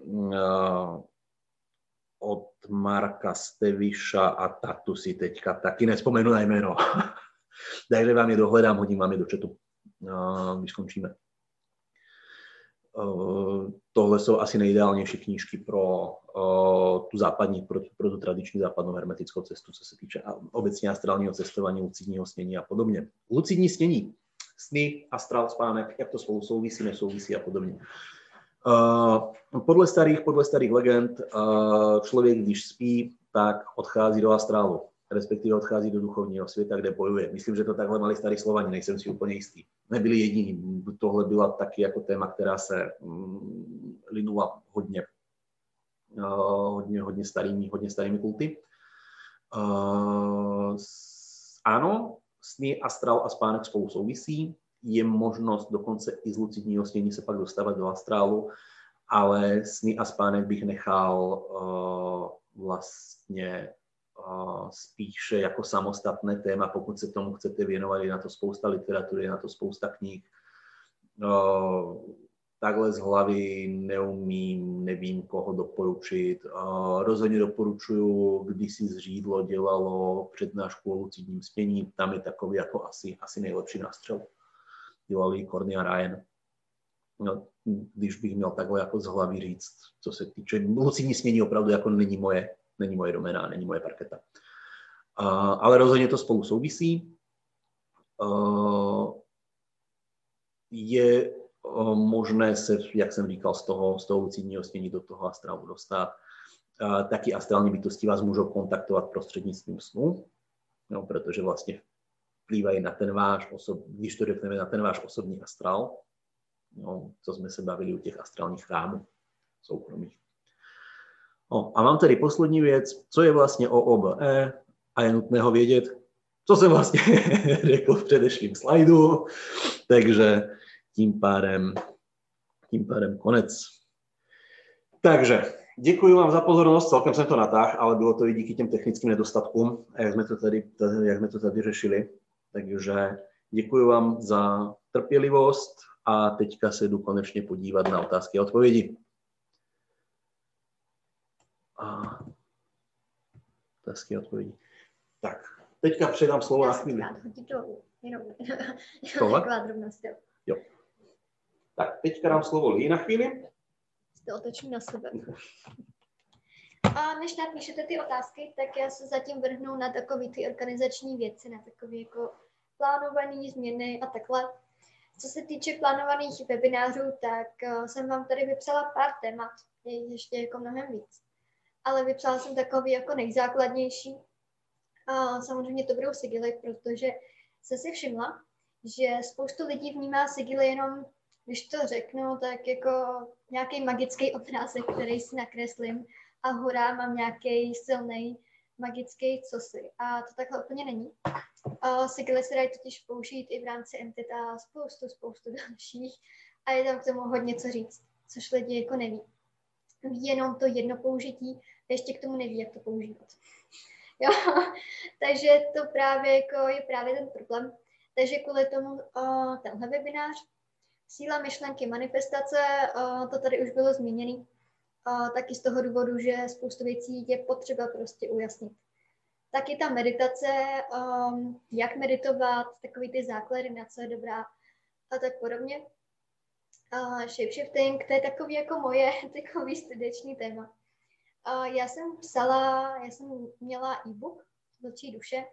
od Marka Steviša a tatu si teďka taky nespomenu na jméno. Takže vám je dohledám, hodím vám je do četu, když skončíme. Eh, tohle jsou asi nejideálnější knížky pro uh, tu západní, pro, pro tu tradiční západnou hermetickou cestu, co se týče obecně astrálního cestování, lucidního snění a podobně. Lucidní snění, sny, astrál, spánek, jak to spolu souvisí, nesouvisí a podobně. Uh, podle starých, podle starých legend, uh, člověk, když spí, tak odchází do astrálu respektive odchází do duchovního světa, kde bojuje. Myslím, že to takhle mali starý Slovani, nejsem si úplně jistý. Nebyli jediní. Tohle byla taky jako téma, která se mm, linula hodně, hodně, hodně starými, hodně starými kulty. Uh, ano, sny, astral a spánek spolu souvisí. Je možnost dokonce i z lucidního snění se pak dostávat do astrálu, ale sny a spánek bych nechal uh, vlastně spíše jako samostatné téma, pokud se tomu chcete věnovat, je na to spousta literatury, je na to spousta knih. Uh, takhle z hlavy neumím, nevím, koho doporučit. Rozhodně doporučuju, když si zřídlo dělalo přednášku o lucidním spění, tam je takový jako asi, asi nejlepší nástřel. Dělali Corny a Ryan. No, když bych měl takhle jako z hlavy říct, co se týče lucidní smění, opravdu jako není moje, není moje domena, není moje parketa. Uh, ale rozhodně to spolu souvisí. Uh, je možné se, jak jsem říkal, z toho, z toho lucidního snění do toho astrálu dostat. Taky astrální bytosti vás můžou kontaktovat prostřednictvím snu, no, protože vlastně vplývají na ten váš osob, když to řekneme, na ten váš osobní astrál, no, co jsme se bavili u těch astrálních chrámů soukromých. No, a mám tady poslední věc, co je vlastně OOBE a je nutné ho vědět, co jsem vlastně řekl v předešlém slajdu, takže tím pádem, tím pádem konec. Takže děkuji vám za pozornost, celkem jsem to natáhl, ale bylo to i díky těm technickým nedostatkům, jak jsme to tady, jak jsme to tady řešili. Takže děkuji vám za trpělivost a teďka se jdu konečně podívat na otázky a odpovědi. A otázky a odpovědi. Tak, teďka předám slovo Já na chvíli. Jo. Tak, teďka dám slovo Lí na chvíli. To otočím na sebe. A než napíšete ty otázky, tak já se zatím vrhnu na takové ty organizační věci, na takové jako plánované změny a takhle. Co se týče plánovaných webinářů, tak uh, jsem vám tady vypsala pár témat, je ještě jako mnohem víc. Ale vypsala jsem takový jako nejzákladnější. A samozřejmě to budou sigily, protože jsem si všimla, že spoustu lidí vnímá sigily jenom, když to řeknu, tak jako nějaký magický obrázek, který si nakreslím a hurá, mám nějaký silný magický cosi. A to takhle úplně není. Uh, sigily se dají totiž použít i v rámci entita spoustu, spoustu dalších a je tam k tomu hodně co říct, což lidi jako neví. Ví jenom to jedno použití a ještě k tomu neví, jak to používat. Jo, takže to právě jako je právě ten problém. Takže kvůli tomu uh, tenhle webinář, síla myšlenky manifestace, uh, to tady už bylo zmíněný, uh, taky z toho důvodu, že spoustu věcí je potřeba prostě ujasnit. Taky ta meditace, um, jak meditovat, takový ty základy, na co je dobrá a tak podobně. Uh, shapeshifting, to je takový jako moje takový srdeční téma. Já jsem psala, já jsem měla e-book Vlčí duše,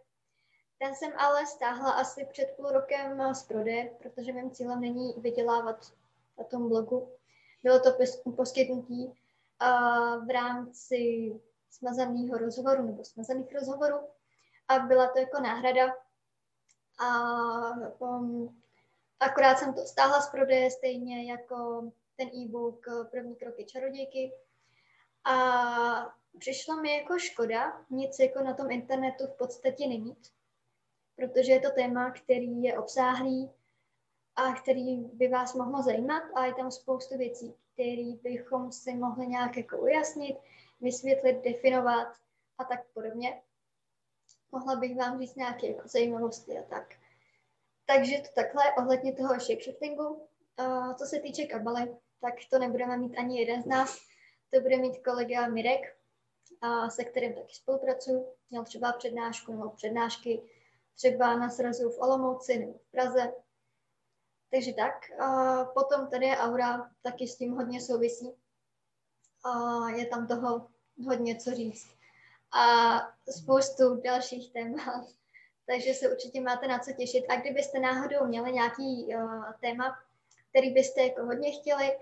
ten jsem ale stáhla asi před půl rokem z prodeje, protože mým cílem není vydělávat na tom blogu. Bylo to poskytnutí v rámci smazaného rozhovoru nebo smazaných rozhovorů a byla to jako náhrada. A um, akorát jsem to stáhla z prodeje stejně jako ten e-book První kroky čarodějky. A přišlo mi jako škoda nic jako na tom internetu v podstatě nemít, protože je to téma, který je obsáhlý a který by vás mohlo zajímat a je tam spoustu věcí, které bychom si mohli nějak jako ujasnit, vysvětlit, definovat a tak podobně. Mohla bych vám říct nějaké jako zajímavosti a tak. Takže to takhle ohledně toho shapeshiftingu. Uh, co se týče kabaly, tak to nebudeme mít ani jeden z nás. To bude mít kolega Mirek, se kterým taky spolupracuju. Měl třeba přednášku nebo přednášky třeba na srazu v Olomouci nebo v Praze. Takže tak. Potom tady je aura, taky s tím hodně souvisí. Je tam toho hodně co říct. A spoustu dalších témat. Takže se určitě máte na co těšit. A kdybyste náhodou měli nějaký uh, téma, který byste jako hodně chtěli,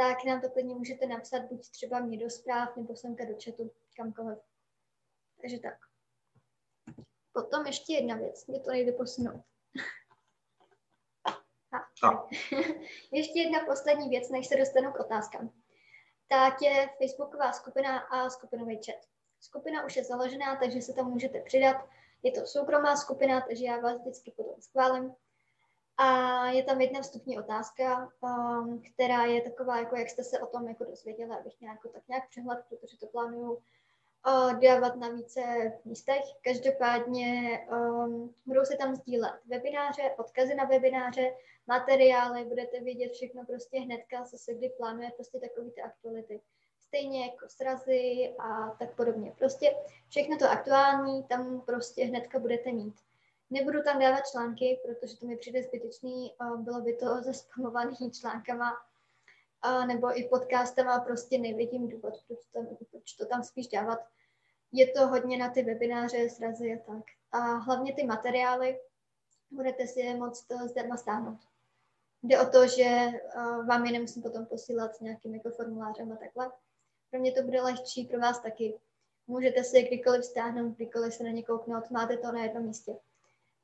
tak nám to klidně můžete napsat buď třeba mě do zpráv, nebo semka do chatu, kamkoliv. Takže tak. Potom ještě jedna věc, mě to nejde posunout. Ještě jedna poslední věc, než se dostanu k otázkám. Tak je facebooková skupina a skupinový chat. Skupina už je založená, takže se tam můžete přidat. Je to soukromá skupina, takže já vás vždycky potom schválím. A je tam jedna vstupní otázka, um, která je taková, jako jak jste se o tom jako dozvěděli, abych nějak, tak nějak přehled, protože to plánuju uh, dávat na více místech. Každopádně um, budou se tam sdílet webináře, odkazy na webináře, materiály, budete vidět všechno prostě hnedka, co se kdy plánuje, prostě takové ty aktuality. Stejně jako srazy a tak podobně. Prostě všechno to aktuální tam prostě hnedka budete mít. Nebudu tam dávat články, protože to mi přijde zbytečný, bylo by to zaspamovaný článkama, nebo i podcastama, prostě nevidím důvod, proč, tam, proč to tam spíš dávat. Je to hodně na ty webináře, srazy a tak. A hlavně ty materiály budete si je moc zdarma stáhnout. Jde o to, že vám je nemusím potom posílat s nějakým jako formulářem a takhle. Pro mě to bude lehčí, pro vás taky. Můžete si je kdykoliv stáhnout, kdykoliv se na ně kouknout, máte to na jednom místě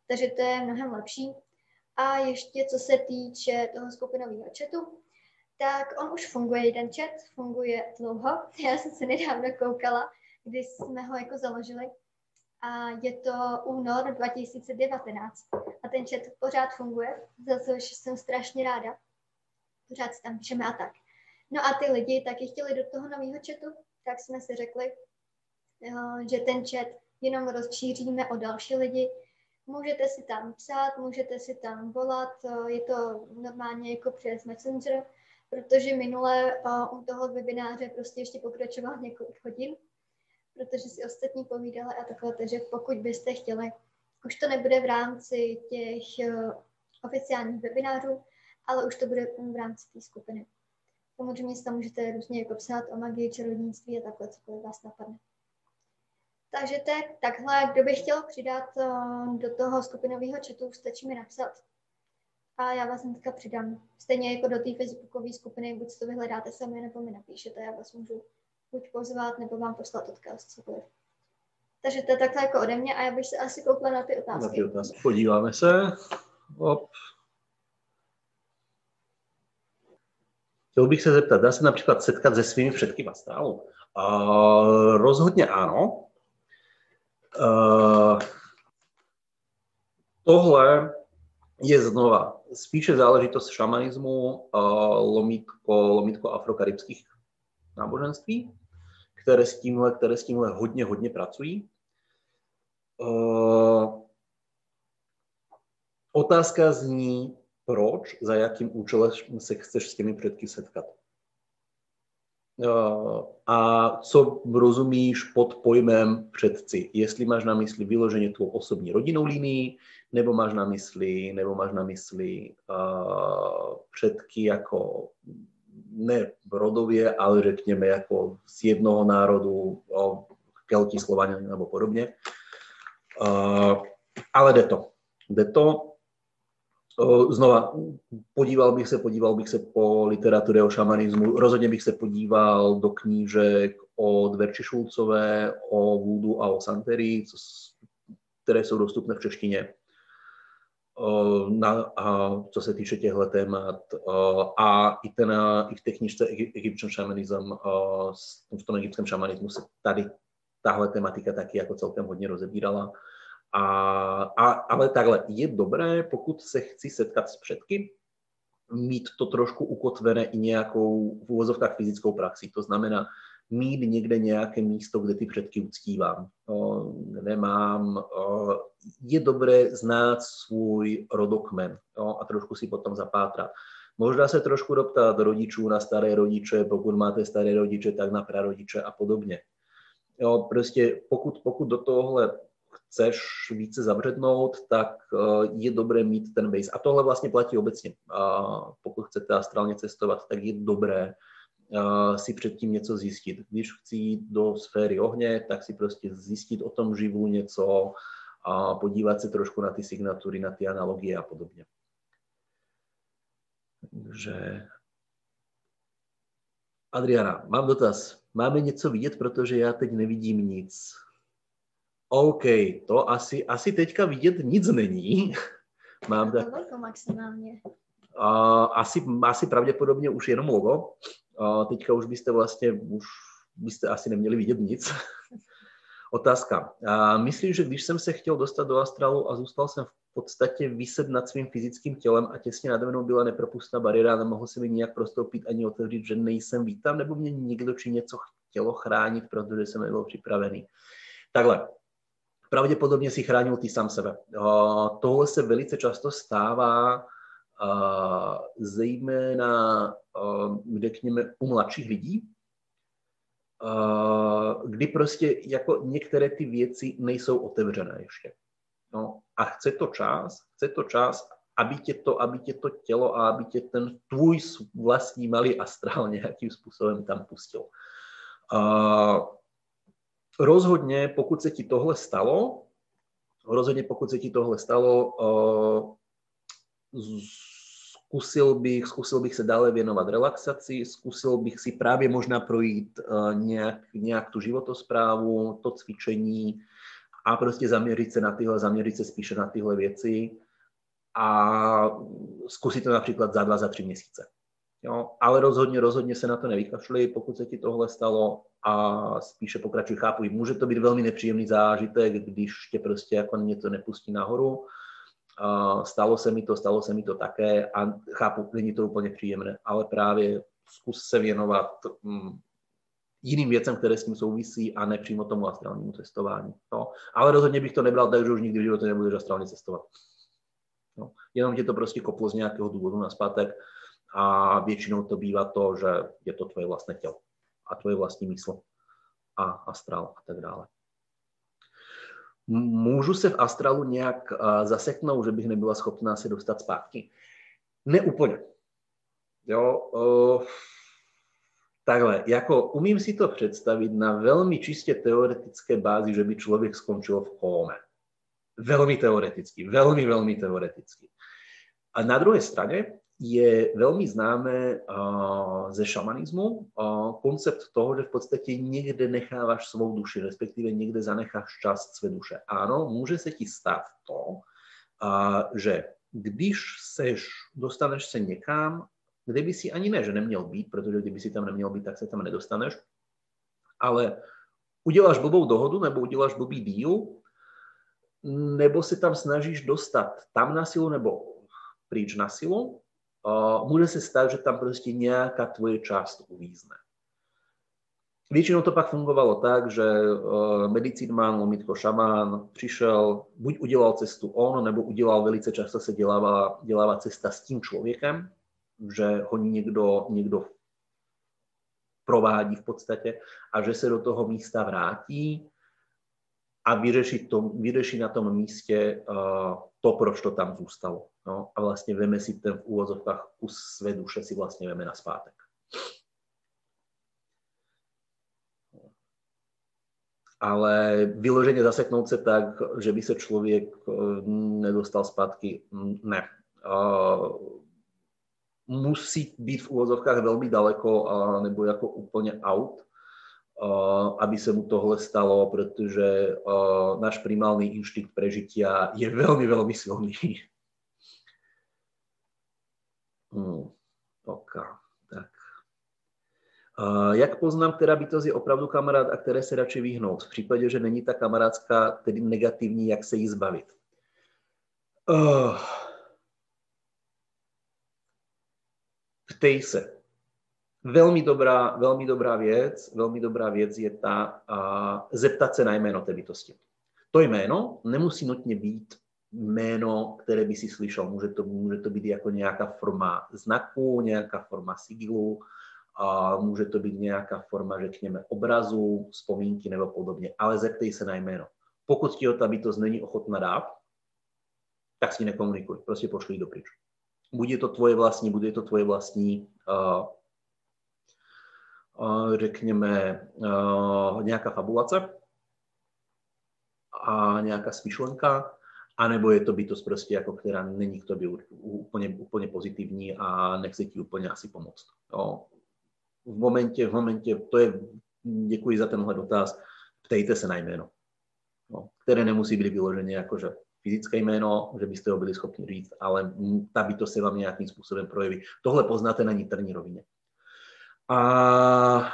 takže to je mnohem lepší. A ještě co se týče toho skupinového chatu, tak on už funguje, jeden chat, funguje dlouho. Já jsem se nedávno koukala, kdy jsme ho jako založili. A je to únor 2019. A ten chat pořád funguje, za což jsem strašně ráda. Pořád si tam píšeme a tak. No a ty lidi taky chtěli do toho nového chatu, tak jsme si řekli, eh, že ten chat jenom rozšíříme o další lidi, Můžete si tam psát, můžete si tam volat, eh, je to normálně jako přes Messenger, protože minule uh, u toho webináře prostě ještě pokračoval několik hodin, protože si ostatní povídali a takhle, takže pokud byste chtěli, už to nebude v rámci těch uh, oficiálních webinářů, ale už to bude v rámci té skupiny. Samozřejmě si tam můžete různě jako psát o magii, čarodějnictví a takhle, cokoliv vás napadne. Takže to je takhle, kdo by chtěl přidat uh, do toho skupinového chatu, stačí mi napsat. A já vás hnedka přidám. Stejně jako do té facebookové skupiny, buď to vyhledáte sami, nebo mi napíšete, já vás můžu buď pozvat, nebo vám poslat odkaz, cokoliv. Takže to je takhle jako ode mě a já bych se asi koukla na ty otázky. Na ty otázky. Podíváme se. Hop. Chtěl bych se zeptat, dá se například setkat se svými předky v astrálu? Uh, rozhodně ano. Uh, tohle je znova spíše záležitost šamanismu, uh, lomítko, lomítko afrokaribských náboženství, které s tímhle, které s tímhle hodně, hodně pracují. Uh, otázka zní, proč, za jakým účelem se chceš s těmi předky setkat. Eh, a co rozumíš pod pojmem předci. Jestli máš na mysli vyloženě tu osobní rodinnou linii, nebo máš na mysli, nebo máš na mysli uh, předky jako ne rodově, ale řekněme jako z jednoho národu, o Kelti, Slovania nebo podobně. Uh, ale jde to. Jde to Znova, podíval bych se, podíval bych se po literatuře o šamanismu, rozhodně bych se podíval do knížek o Verči Šulcové, o Voodoo a o Santerii, které jsou dostupné v češtině. Na, a co se týče těchto témat a i, ten, i v té knižce Egyptian Shamanism, v tom egyptském šamanismu se tady tahle tematika taky jako celkem hodně rozebírala. A, a, ale takhle, je dobré, pokud se chci setkat s předky, mít to trošku ukotvené i nějakou v úvozovkách fyzickou praxi. To znamená mít někde nějaké místo, kde ty předky uctívám. O, nemám, o, je dobré znát svůj rodokmen o, a trošku si potom zapátrat. Možná se trošku doptat rodičů na staré rodiče, pokud máte staré rodiče, tak na prarodiče a podobně. Jo, prostě pokud, pokud do tohohle chceš více zabřednout, tak eh, je dobré mít ten base. A tohle vlastně platí obecně. Pokud chcete astrálně cestovat, tak je dobré eh, si předtím něco zjistit. Když chci jít do sféry ohně, tak si prostě zjistit o tom živu něco a podívat se trošku na ty signatury, na ty analogie a podobně. Takže Adriana, mám dotaz. Máme něco vidět, protože já teď nevidím nic. OK, to asi, asi teďka vidět nic není. Mám tak... Logo maximálně. Uh, asi, asi pravděpodobně už jenom logo. Uh, teďka už byste vlastně, už byste asi neměli vidět nic. Otázka. A myslíš, že když jsem se chtěl dostat do astrálu a zůstal jsem v podstatě vyset nad svým fyzickým tělem a těsně nade mnou byla nepropustná bariéra, nemohl se mi nijak prostoupit ani otevřít, že nejsem vítám, nebo mě někdo či něco chtělo chránit, protože jsem nebyl připravený. Takhle, pravděpodobně si chránil ty sám sebe. Tohle se velice často stává, zejména, řekněme, u mladších lidí, kdy prostě jako některé ty věci nejsou otevřené ještě. No, a chce to čas, chce to čas, aby tě to, aby tě to tělo a aby tě ten tvůj vlastní malý astrál nějakým způsobem tam pustil. Uh, rozhodně, pokud se ti tohle stalo, rozhodně pokud se ti tohle stalo, uh, zkusil bych, zkusil bych se dále věnovat relaxaci, zkusil bych si právě možná projít uh, nějak, nějak tu životosprávu, to cvičení a prostě zaměřit se na tyhle, zaměřit se spíše na tyhle věci a zkusit to například za dva, za tři měsíce. Jo, ale rozhodně, rozhodně se na to nevykašli, pokud se ti tohle stalo a spíše pokračuj, chápu. Může to být velmi nepříjemný zážitek, když tě prostě jako něco nepustí nahoru. Stalo se mi to, stalo se mi to také a chápu, není to úplně příjemné, ale právě zkus se věnovat mm, jiným věcem, které s tím souvisí a ne přímo tomu astrálnímu cestování. No. Ale rozhodně bych to nebral tak, že už nikdy v životě nebudeš astrálně cestovat. No. Jenom tě to prostě koplo z nějakého důvodu na zpátek a většinou to bývá to, že je to tvoje vlastné tělo a tvoje vlastní mysl a astrál a tak dále. Můžu se v astrálu nějak zaseknout, že bych nebyla schopná se dostat zpátky? Neúplně. Jo, uh, takhle, jako umím si to představit na velmi čistě teoretické bázi, že by člověk skončil v kóme. Velmi teoreticky, velmi, velmi teoreticky. A na druhé straně je velmi známé ze šamanismu koncept toho, že v podstatě někde necháváš svou duši, respektive někde zanecháš část své duše. Ano, může se ti stát to, že když seš, dostaneš se někam, kde by si ani ne, že neměl být, protože kdyby si tam neměl být, tak se tam nedostaneš, ale uděláš blbou dohodu nebo uděláš blbý díl, nebo se tam snažíš dostat tam na silu nebo pryč na silu, může se stát, že tam prostě nějaká tvoje část uvízne. Většinou to pak fungovalo tak, že medicínman, lomitko, šamán přišel, buď udělal cestu on, nebo udělal velice často se dělává, dělává cesta s tím člověkem, že ho někdo, někdo provádí v podstatě a že se do toho místa vrátí a vyřeší, to, vyřeší na tom místě uh, to, proč to tam zůstalo. No, a vlastně veme si ten v úvozovkách kus své duše si vlastně veme na zpátek. Ale vyloženě zaseknout se tak, že by se člověk eh, nedostal zpátky, ne. Musí být v úvozovkách velmi daleko, nebo jako úplně out, aby se mu tohle stalo, protože náš primálny inštinkt prežitia je velmi, velmi silný. Hmm, ok, tak. Uh, jak poznám, která bytost je opravdu kamarád a které se radši vyhnout? V případě, že není ta kamarádská, tedy negativní, jak se jí zbavit? Uh, ptej se. Velmi dobrá, velmi dobrá věc, velmi dobrá věc je ta uh, zeptat se na jméno té bytosti. To jméno nemusí nutně být jméno, které by si slyšel. Může to, může to být jako nějaká forma znaku, nějaká forma sigilu, a může to být nějaká forma, řekněme, obrazu, vzpomínky nebo podobně, ale zeptej se na jméno. Pokud ti ta bytost není ochotná dát, tak si nekomunikuj, prostě pošli do pryč. Bude to tvoje vlastní, bude to tvoje vlastní, uh, uh, řekněme, uh, nějaká fabulace a nějaká smyšlenka, anebo je to bytost prostě jako, která není k tobě úplně, úplně pozitivní a nechce ti úplně asi pomoct. Jo. V momentě, v momentě, to je, děkuji za tenhle dotaz, ptejte se na jméno, jo, které nemusí být vyloženě jakože fyzické jméno, že byste ho byli schopni říct, ale ta bytost se vám nějakým způsobem projeví. Tohle poznáte na niterní rovině. A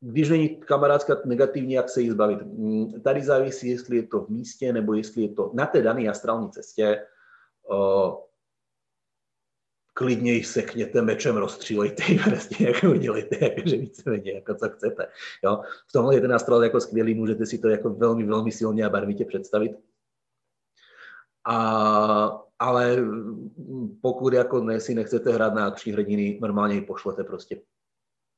když není kamarádska negativní, jak se jí zbavit. Mm, tady závisí, jestli je to v místě, nebo jestli je to na té dané astrální cestě. Uh, klidně jich sekněte mečem, rozstřílejte ji prostě, jako udělejte, jakože víceméně, jako co chcete. Jo? V tomhle je ten astral jako skvělý, můžete si to jako velmi, velmi silně a barvitě představit. A, ale pokud jako ne, si nechcete hrát na akční hrdiny, normálně ji pošlete prostě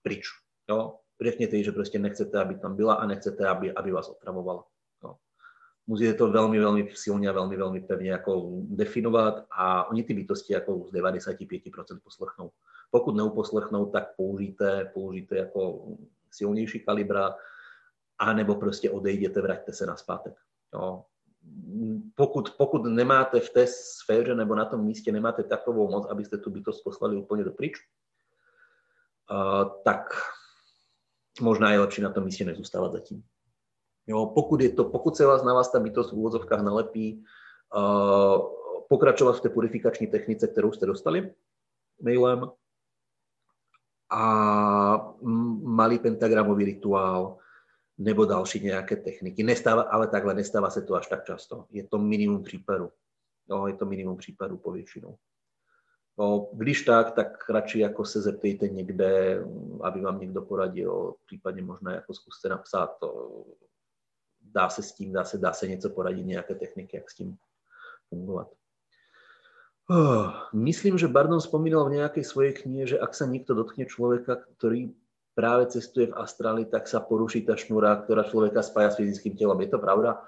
pryč. Jo? Řekněte jí, že prostě nechcete, aby tam byla a nechcete, aby, aby vás otravovala. Jo? Musíte to velmi, velmi silně a velmi, velmi pevně jako definovat a oni ty bytosti jako z 95% poslechnou. Pokud neuposlechnou, tak použijte, použijte jako silnější kalibra, a nebo prostě odejděte, vraťte se na zpátek. Jo pokud, pokud nemáte v té sféře nebo na tom místě nemáte takovou moc, abyste tu bytost poslali úplně do pryč, uh, tak možná je lepší na tom místě nezůstávat zatím. Jo, pokud, je to, pokud se vás na vás ta bytost v úvozovkách nalepí, uh, pokračovat v té purifikační technice, kterou jste dostali mailem a malý pentagramový rituál, nebo další nějaké techniky. Nestává, ale takhle nestává se to až tak často. Je to minimum případů. No, je to minimum případů povětšinou. No, když tak, tak radši jako se zeptejte někde, aby vám někdo poradil, případně možná jako zkuste napsat, to, dá se s tím, dá se, dá se něco poradit, nějaké techniky, jak s tím fungovat. Oh, myslím, že Bardon spomínal v nějaké svojej knihe, že ak sa niekto dotkne človeka, ktorý práve cestuje v astráli, tak sa poruší tá šnúra, ktorá človeka spája s fyzickým telom. Je to pravda?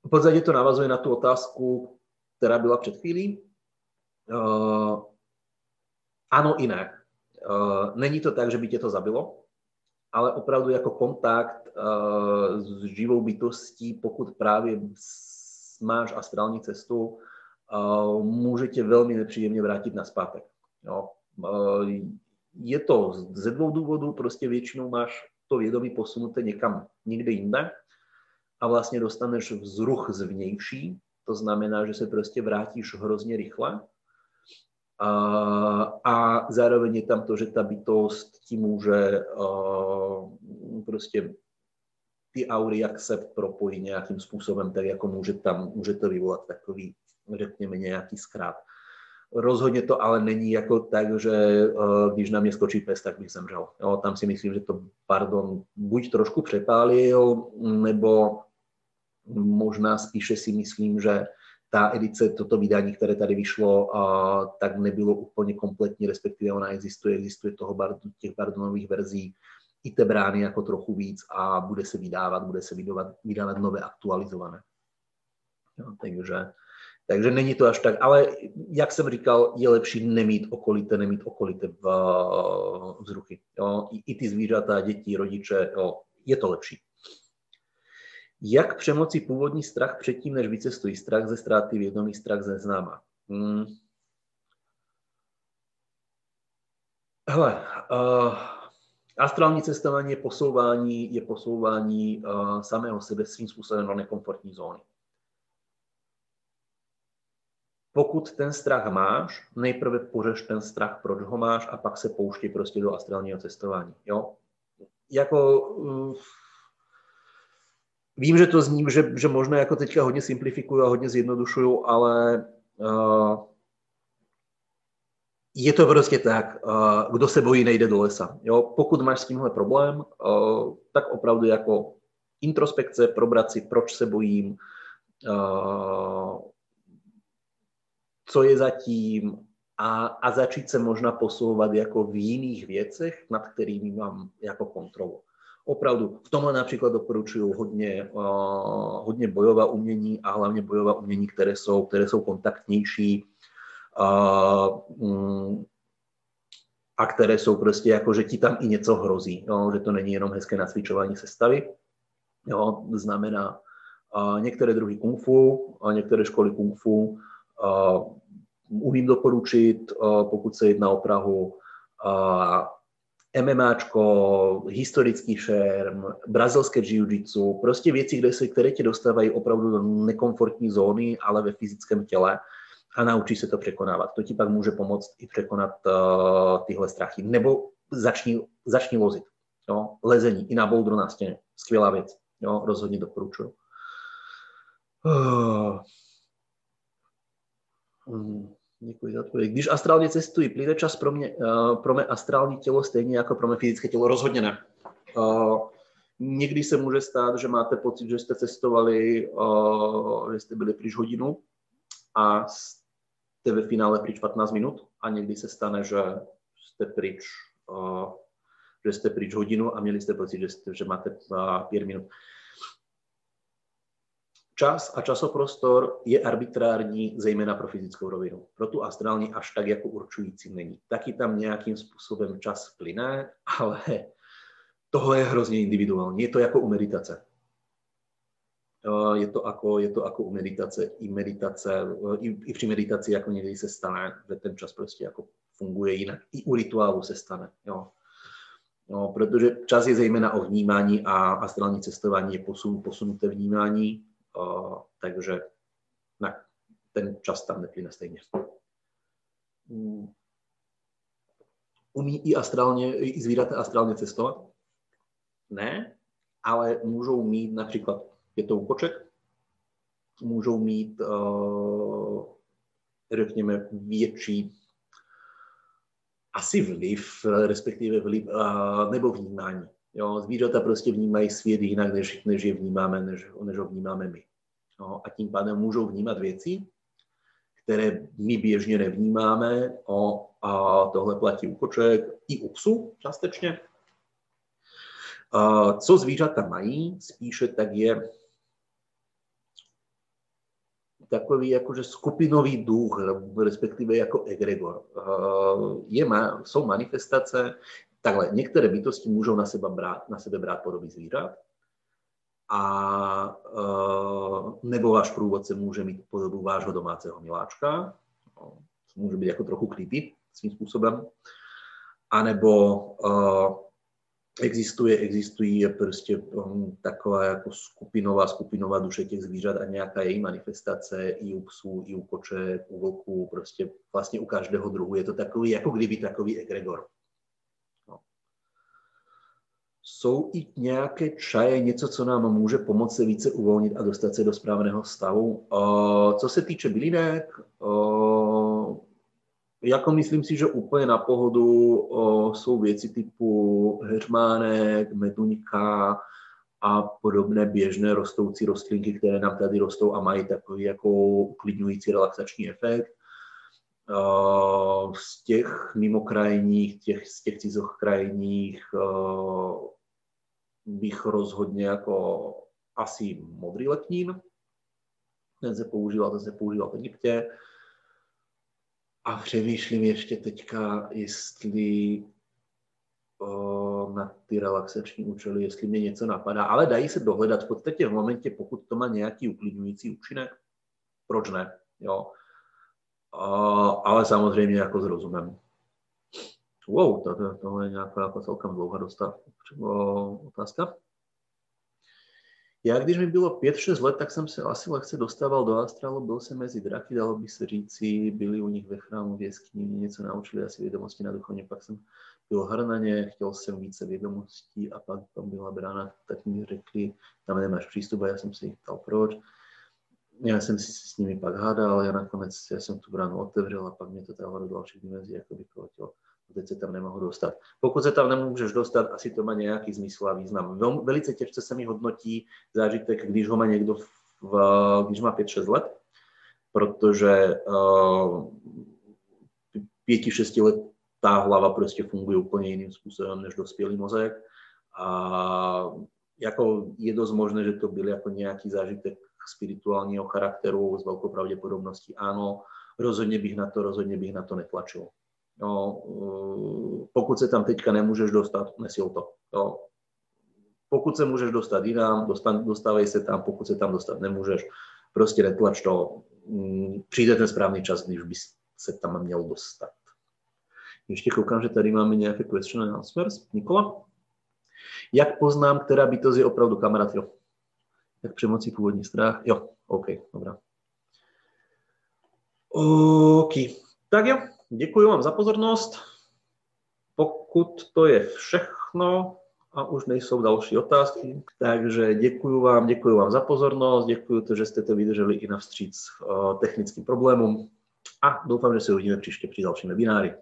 V podstate to navazuje na tú otázku, ktorá byla před chvílí. Ano i ne. Není to tak, že by tě to zabilo, ale opravdu jako kontakt s živou bytostí, pokud právě máš astrální cestu, může tě velmi nepříjemně vrátit na zpátek. Je to ze dvou důvodů, prostě většinou máš to vědomí posunuté někam někde jinde a vlastně dostaneš vzruch zvnější, to znamená, že se prostě vrátíš hrozně rychle a, a zároveň je tam to, že ta bytost ti může uh, prostě ty aury akcept propojí nějakým způsobem, tak jako může tam, může to vyvolat takový, řekněme, nějaký zkrát. Rozhodně to ale není jako tak, že uh, když na mě skočí pes, tak bych zemřel. Jo, tam si myslím, že to, pardon, buď trošku přepálil, nebo možná spíše si myslím, že ta edice, toto vydání, které tady vyšlo, tak nebylo úplně kompletní, respektive ona existuje, existuje toho těch bardonových verzí, i té brány jako trochu víc a bude se vydávat, bude se vydávat, vydávat nové aktualizované. Jo, takže takže není to až tak, ale jak jsem říkal, je lepší nemít okolité, nemít okolité v, vzruchy. Jo? I, I ty zvířata, děti, rodiče, jo? je to lepší. Jak přemoci původní strach předtím, než vycestují? Strach ze ztráty vědomí, strach ze známa. Hmm. Hele, uh, astrální cestování je posouvání, je posouvání uh, samého sebe svým způsobem do nekomfortní zóny pokud ten strach máš, nejprve pořeš ten strach, proč ho máš a pak se pouští prostě do astrálního cestování. Jo? Jako, uh, vím, že to zní, že, že možná jako teďka hodně simplifikuju a hodně zjednodušuju, ale uh, je to prostě tak, uh, kdo se bojí, nejde do lesa. Jo? Pokud máš s tímhle problém, uh, tak opravdu jako introspekce, probrat si, proč se bojím, uh, co je zatím a, a začít se možná posouvat jako v jiných věcech, nad kterými mám jako kontrolu. Opravdu, v tomhle například doporučuju hodně, uh, hodně bojová umění a hlavně bojová umění, které jsou, které jsou kontaktnější uh, um, a které jsou prostě jako, že ti tam i něco hrozí, jo, že to není jenom hezké nacvičování sestavy. Jo, znamená uh, některé druhy kung fu, a některé školy kung fu umím doporučit, pokud se jedná o Prahu, MMAčko, historický šerm, brazilské jiu-jitsu, prostě věci, kde se, které tě dostávají opravdu do nekomfortní zóny, ale ve fyzickém těle a naučí se to překonávat. To ti pak může pomoct i překonat uh, tyhle strachy. Nebo začni, začni vozit. Jo? Lezení i na bouldru na stěně. Skvělá věc. Jo? Rozhodně doporučuju. Uh. Děkuji za odpověď. Když astrálně cestuji, plyne čas pro mě, uh, pro mě astrální tělo stejně jako pro mě fyzické tělo? Rozhodně ne. Uh, někdy se může stát, že máte pocit, že jste cestovali, uh, že jste byli pryč hodinu a jste ve finále pryč 15 minut a někdy se stane, že jste pryč, že jste pryč hodinu a měli jste pocit, že, jste, že máte 5 minut. Čas a časoprostor je arbitrární, zejména pro fyzickou rovinu. Pro tu astrální až tak jako určující není. Taky tam nějakým způsobem čas plyne, ale tohle je hrozně individuální. Je to jako u meditace. Je to jako, je to jako u meditace. I meditace, i, i při meditaci jako někdy se stane, že ten čas prostě jako funguje jinak. I u rituálu se stane. Jo. No, protože čas je zejména o vnímání a astrální cestování je posun, posunuté vnímání takže ne, ten čas tam neplyne stejně. Mm. Umí i astrálně, i zvířata astrálně cestovat? Ne, ale můžou mít například, je to úkoček, můžou mít, řekněme, větší asi vliv, respektive vliv, nebo vnímání. Jo, zvířata prostě vnímají svět jinak, než, než je vnímáme, než, než ho vnímáme my. Jo, a tím pádem můžou vnímat věci, které my běžně nevnímáme. O, a tohle platí u koček i u psů částečně. A co zvířata mají, spíše tak je takový jakože skupinový duch, respektive jako egregor. Je, jsou manifestace, Takhle, některé bytosti můžou na sebe brát, na sebe brát podoby zvířat, a uh, nebo váš průvodce může mít podobu vášho domácího miláčka, no, může být jako trochu creepy svým způsobem, anebo uh, existuje, existují prostě um, taková jako skupinová, skupinová duše těch zvířat a nějaká její manifestace i u psů, i u koček, u vlků, prostě vlastně u každého druhu. Je to takový, jako kdyby takový egregor jsou i nějaké čaje, něco, co nám může pomoct se více uvolnit a dostat se do správného stavu. Co se týče bylinek, jako myslím si, že úplně na pohodu jsou věci typu heřmánek, meduňka a podobné běžné rostoucí rostlinky, které nám tady rostou a mají takový jako uklidňující relaxační efekt. Z těch mimokrajních, těch, z těch cizokrajních bych rozhodně jako asi modrý letnín. Ten se používal, ten se používal v Egyptě. A přemýšlím ještě teďka, jestli o, na ty relaxační účely, jestli mě něco napadá, ale dají se dohledat v podstatě v momentě, pokud to má nějaký uklidňující účinek, proč ne, jo. O, ale samozřejmě jako s rozumem. Wow, to, to, to je nějaká jako celkem dlouhá dostav, otázka. Já když mi bylo 5-6 let, tak jsem se asi lehce dostával do astrálu, byl jsem mezi draky, dalo by se říci, byli u nich ve chrámu, v jeskyni, něco naučili asi vědomosti na duchovně, pak jsem byl hrnaně, chtěl jsem více vědomostí a pak tam byla brána, tak mi řekli, tam nemáš přístup a já jsem se jich ptal proč. Já jsem si s nimi pak hádal, já nakonec já jsem tu bránu otevřel a pak mě to dávalo do dalších dimenzí, jako by proletělo teď se tam nemohu dostat. Pokud se tam nemůžeš dostat, asi to má nějaký smysl a význam. Vel, velice těžce se mi hodnotí zážitek, když ho má někdo, v, když má 5-6 let, protože uh, pěti, šesti let ta hlava prostě funguje úplně jiným způsobem než dospělý mozek. A jako je dost možné, že to byl jako nějaký zážitek spirituálního charakteru s velkou pravděpodobností. Ano, rozhodně bych na to, rozhodně bych na to netlačil. Jo, eh, pokud se tam teďka nemůžeš dostat, nesil to. Jo. Pokud se můžeš dostat jinam, dostan, dostávej se tam, pokud se tam dostat nemůžeš, prostě netlač to. Mm, přijde ten správný čas, když bys se tam měl dostat. Ještě koukám, že tady máme nějaké question and answers. Nikola? Jak poznám, která bytost je opravdu kamarád? Jo. Jak přemocí původní strach? Jo, OK, dobrá. OK, tak jo, Děkuji vám za pozornost. pokud to je všechno a už nejsou další otázky, takže děkuji vám, děkuji vám za pozornost, děkuji to, že jste to vydrželi i navstříc uh, technickým problémům a doufám, že se uvidíme příště při dalším webináři.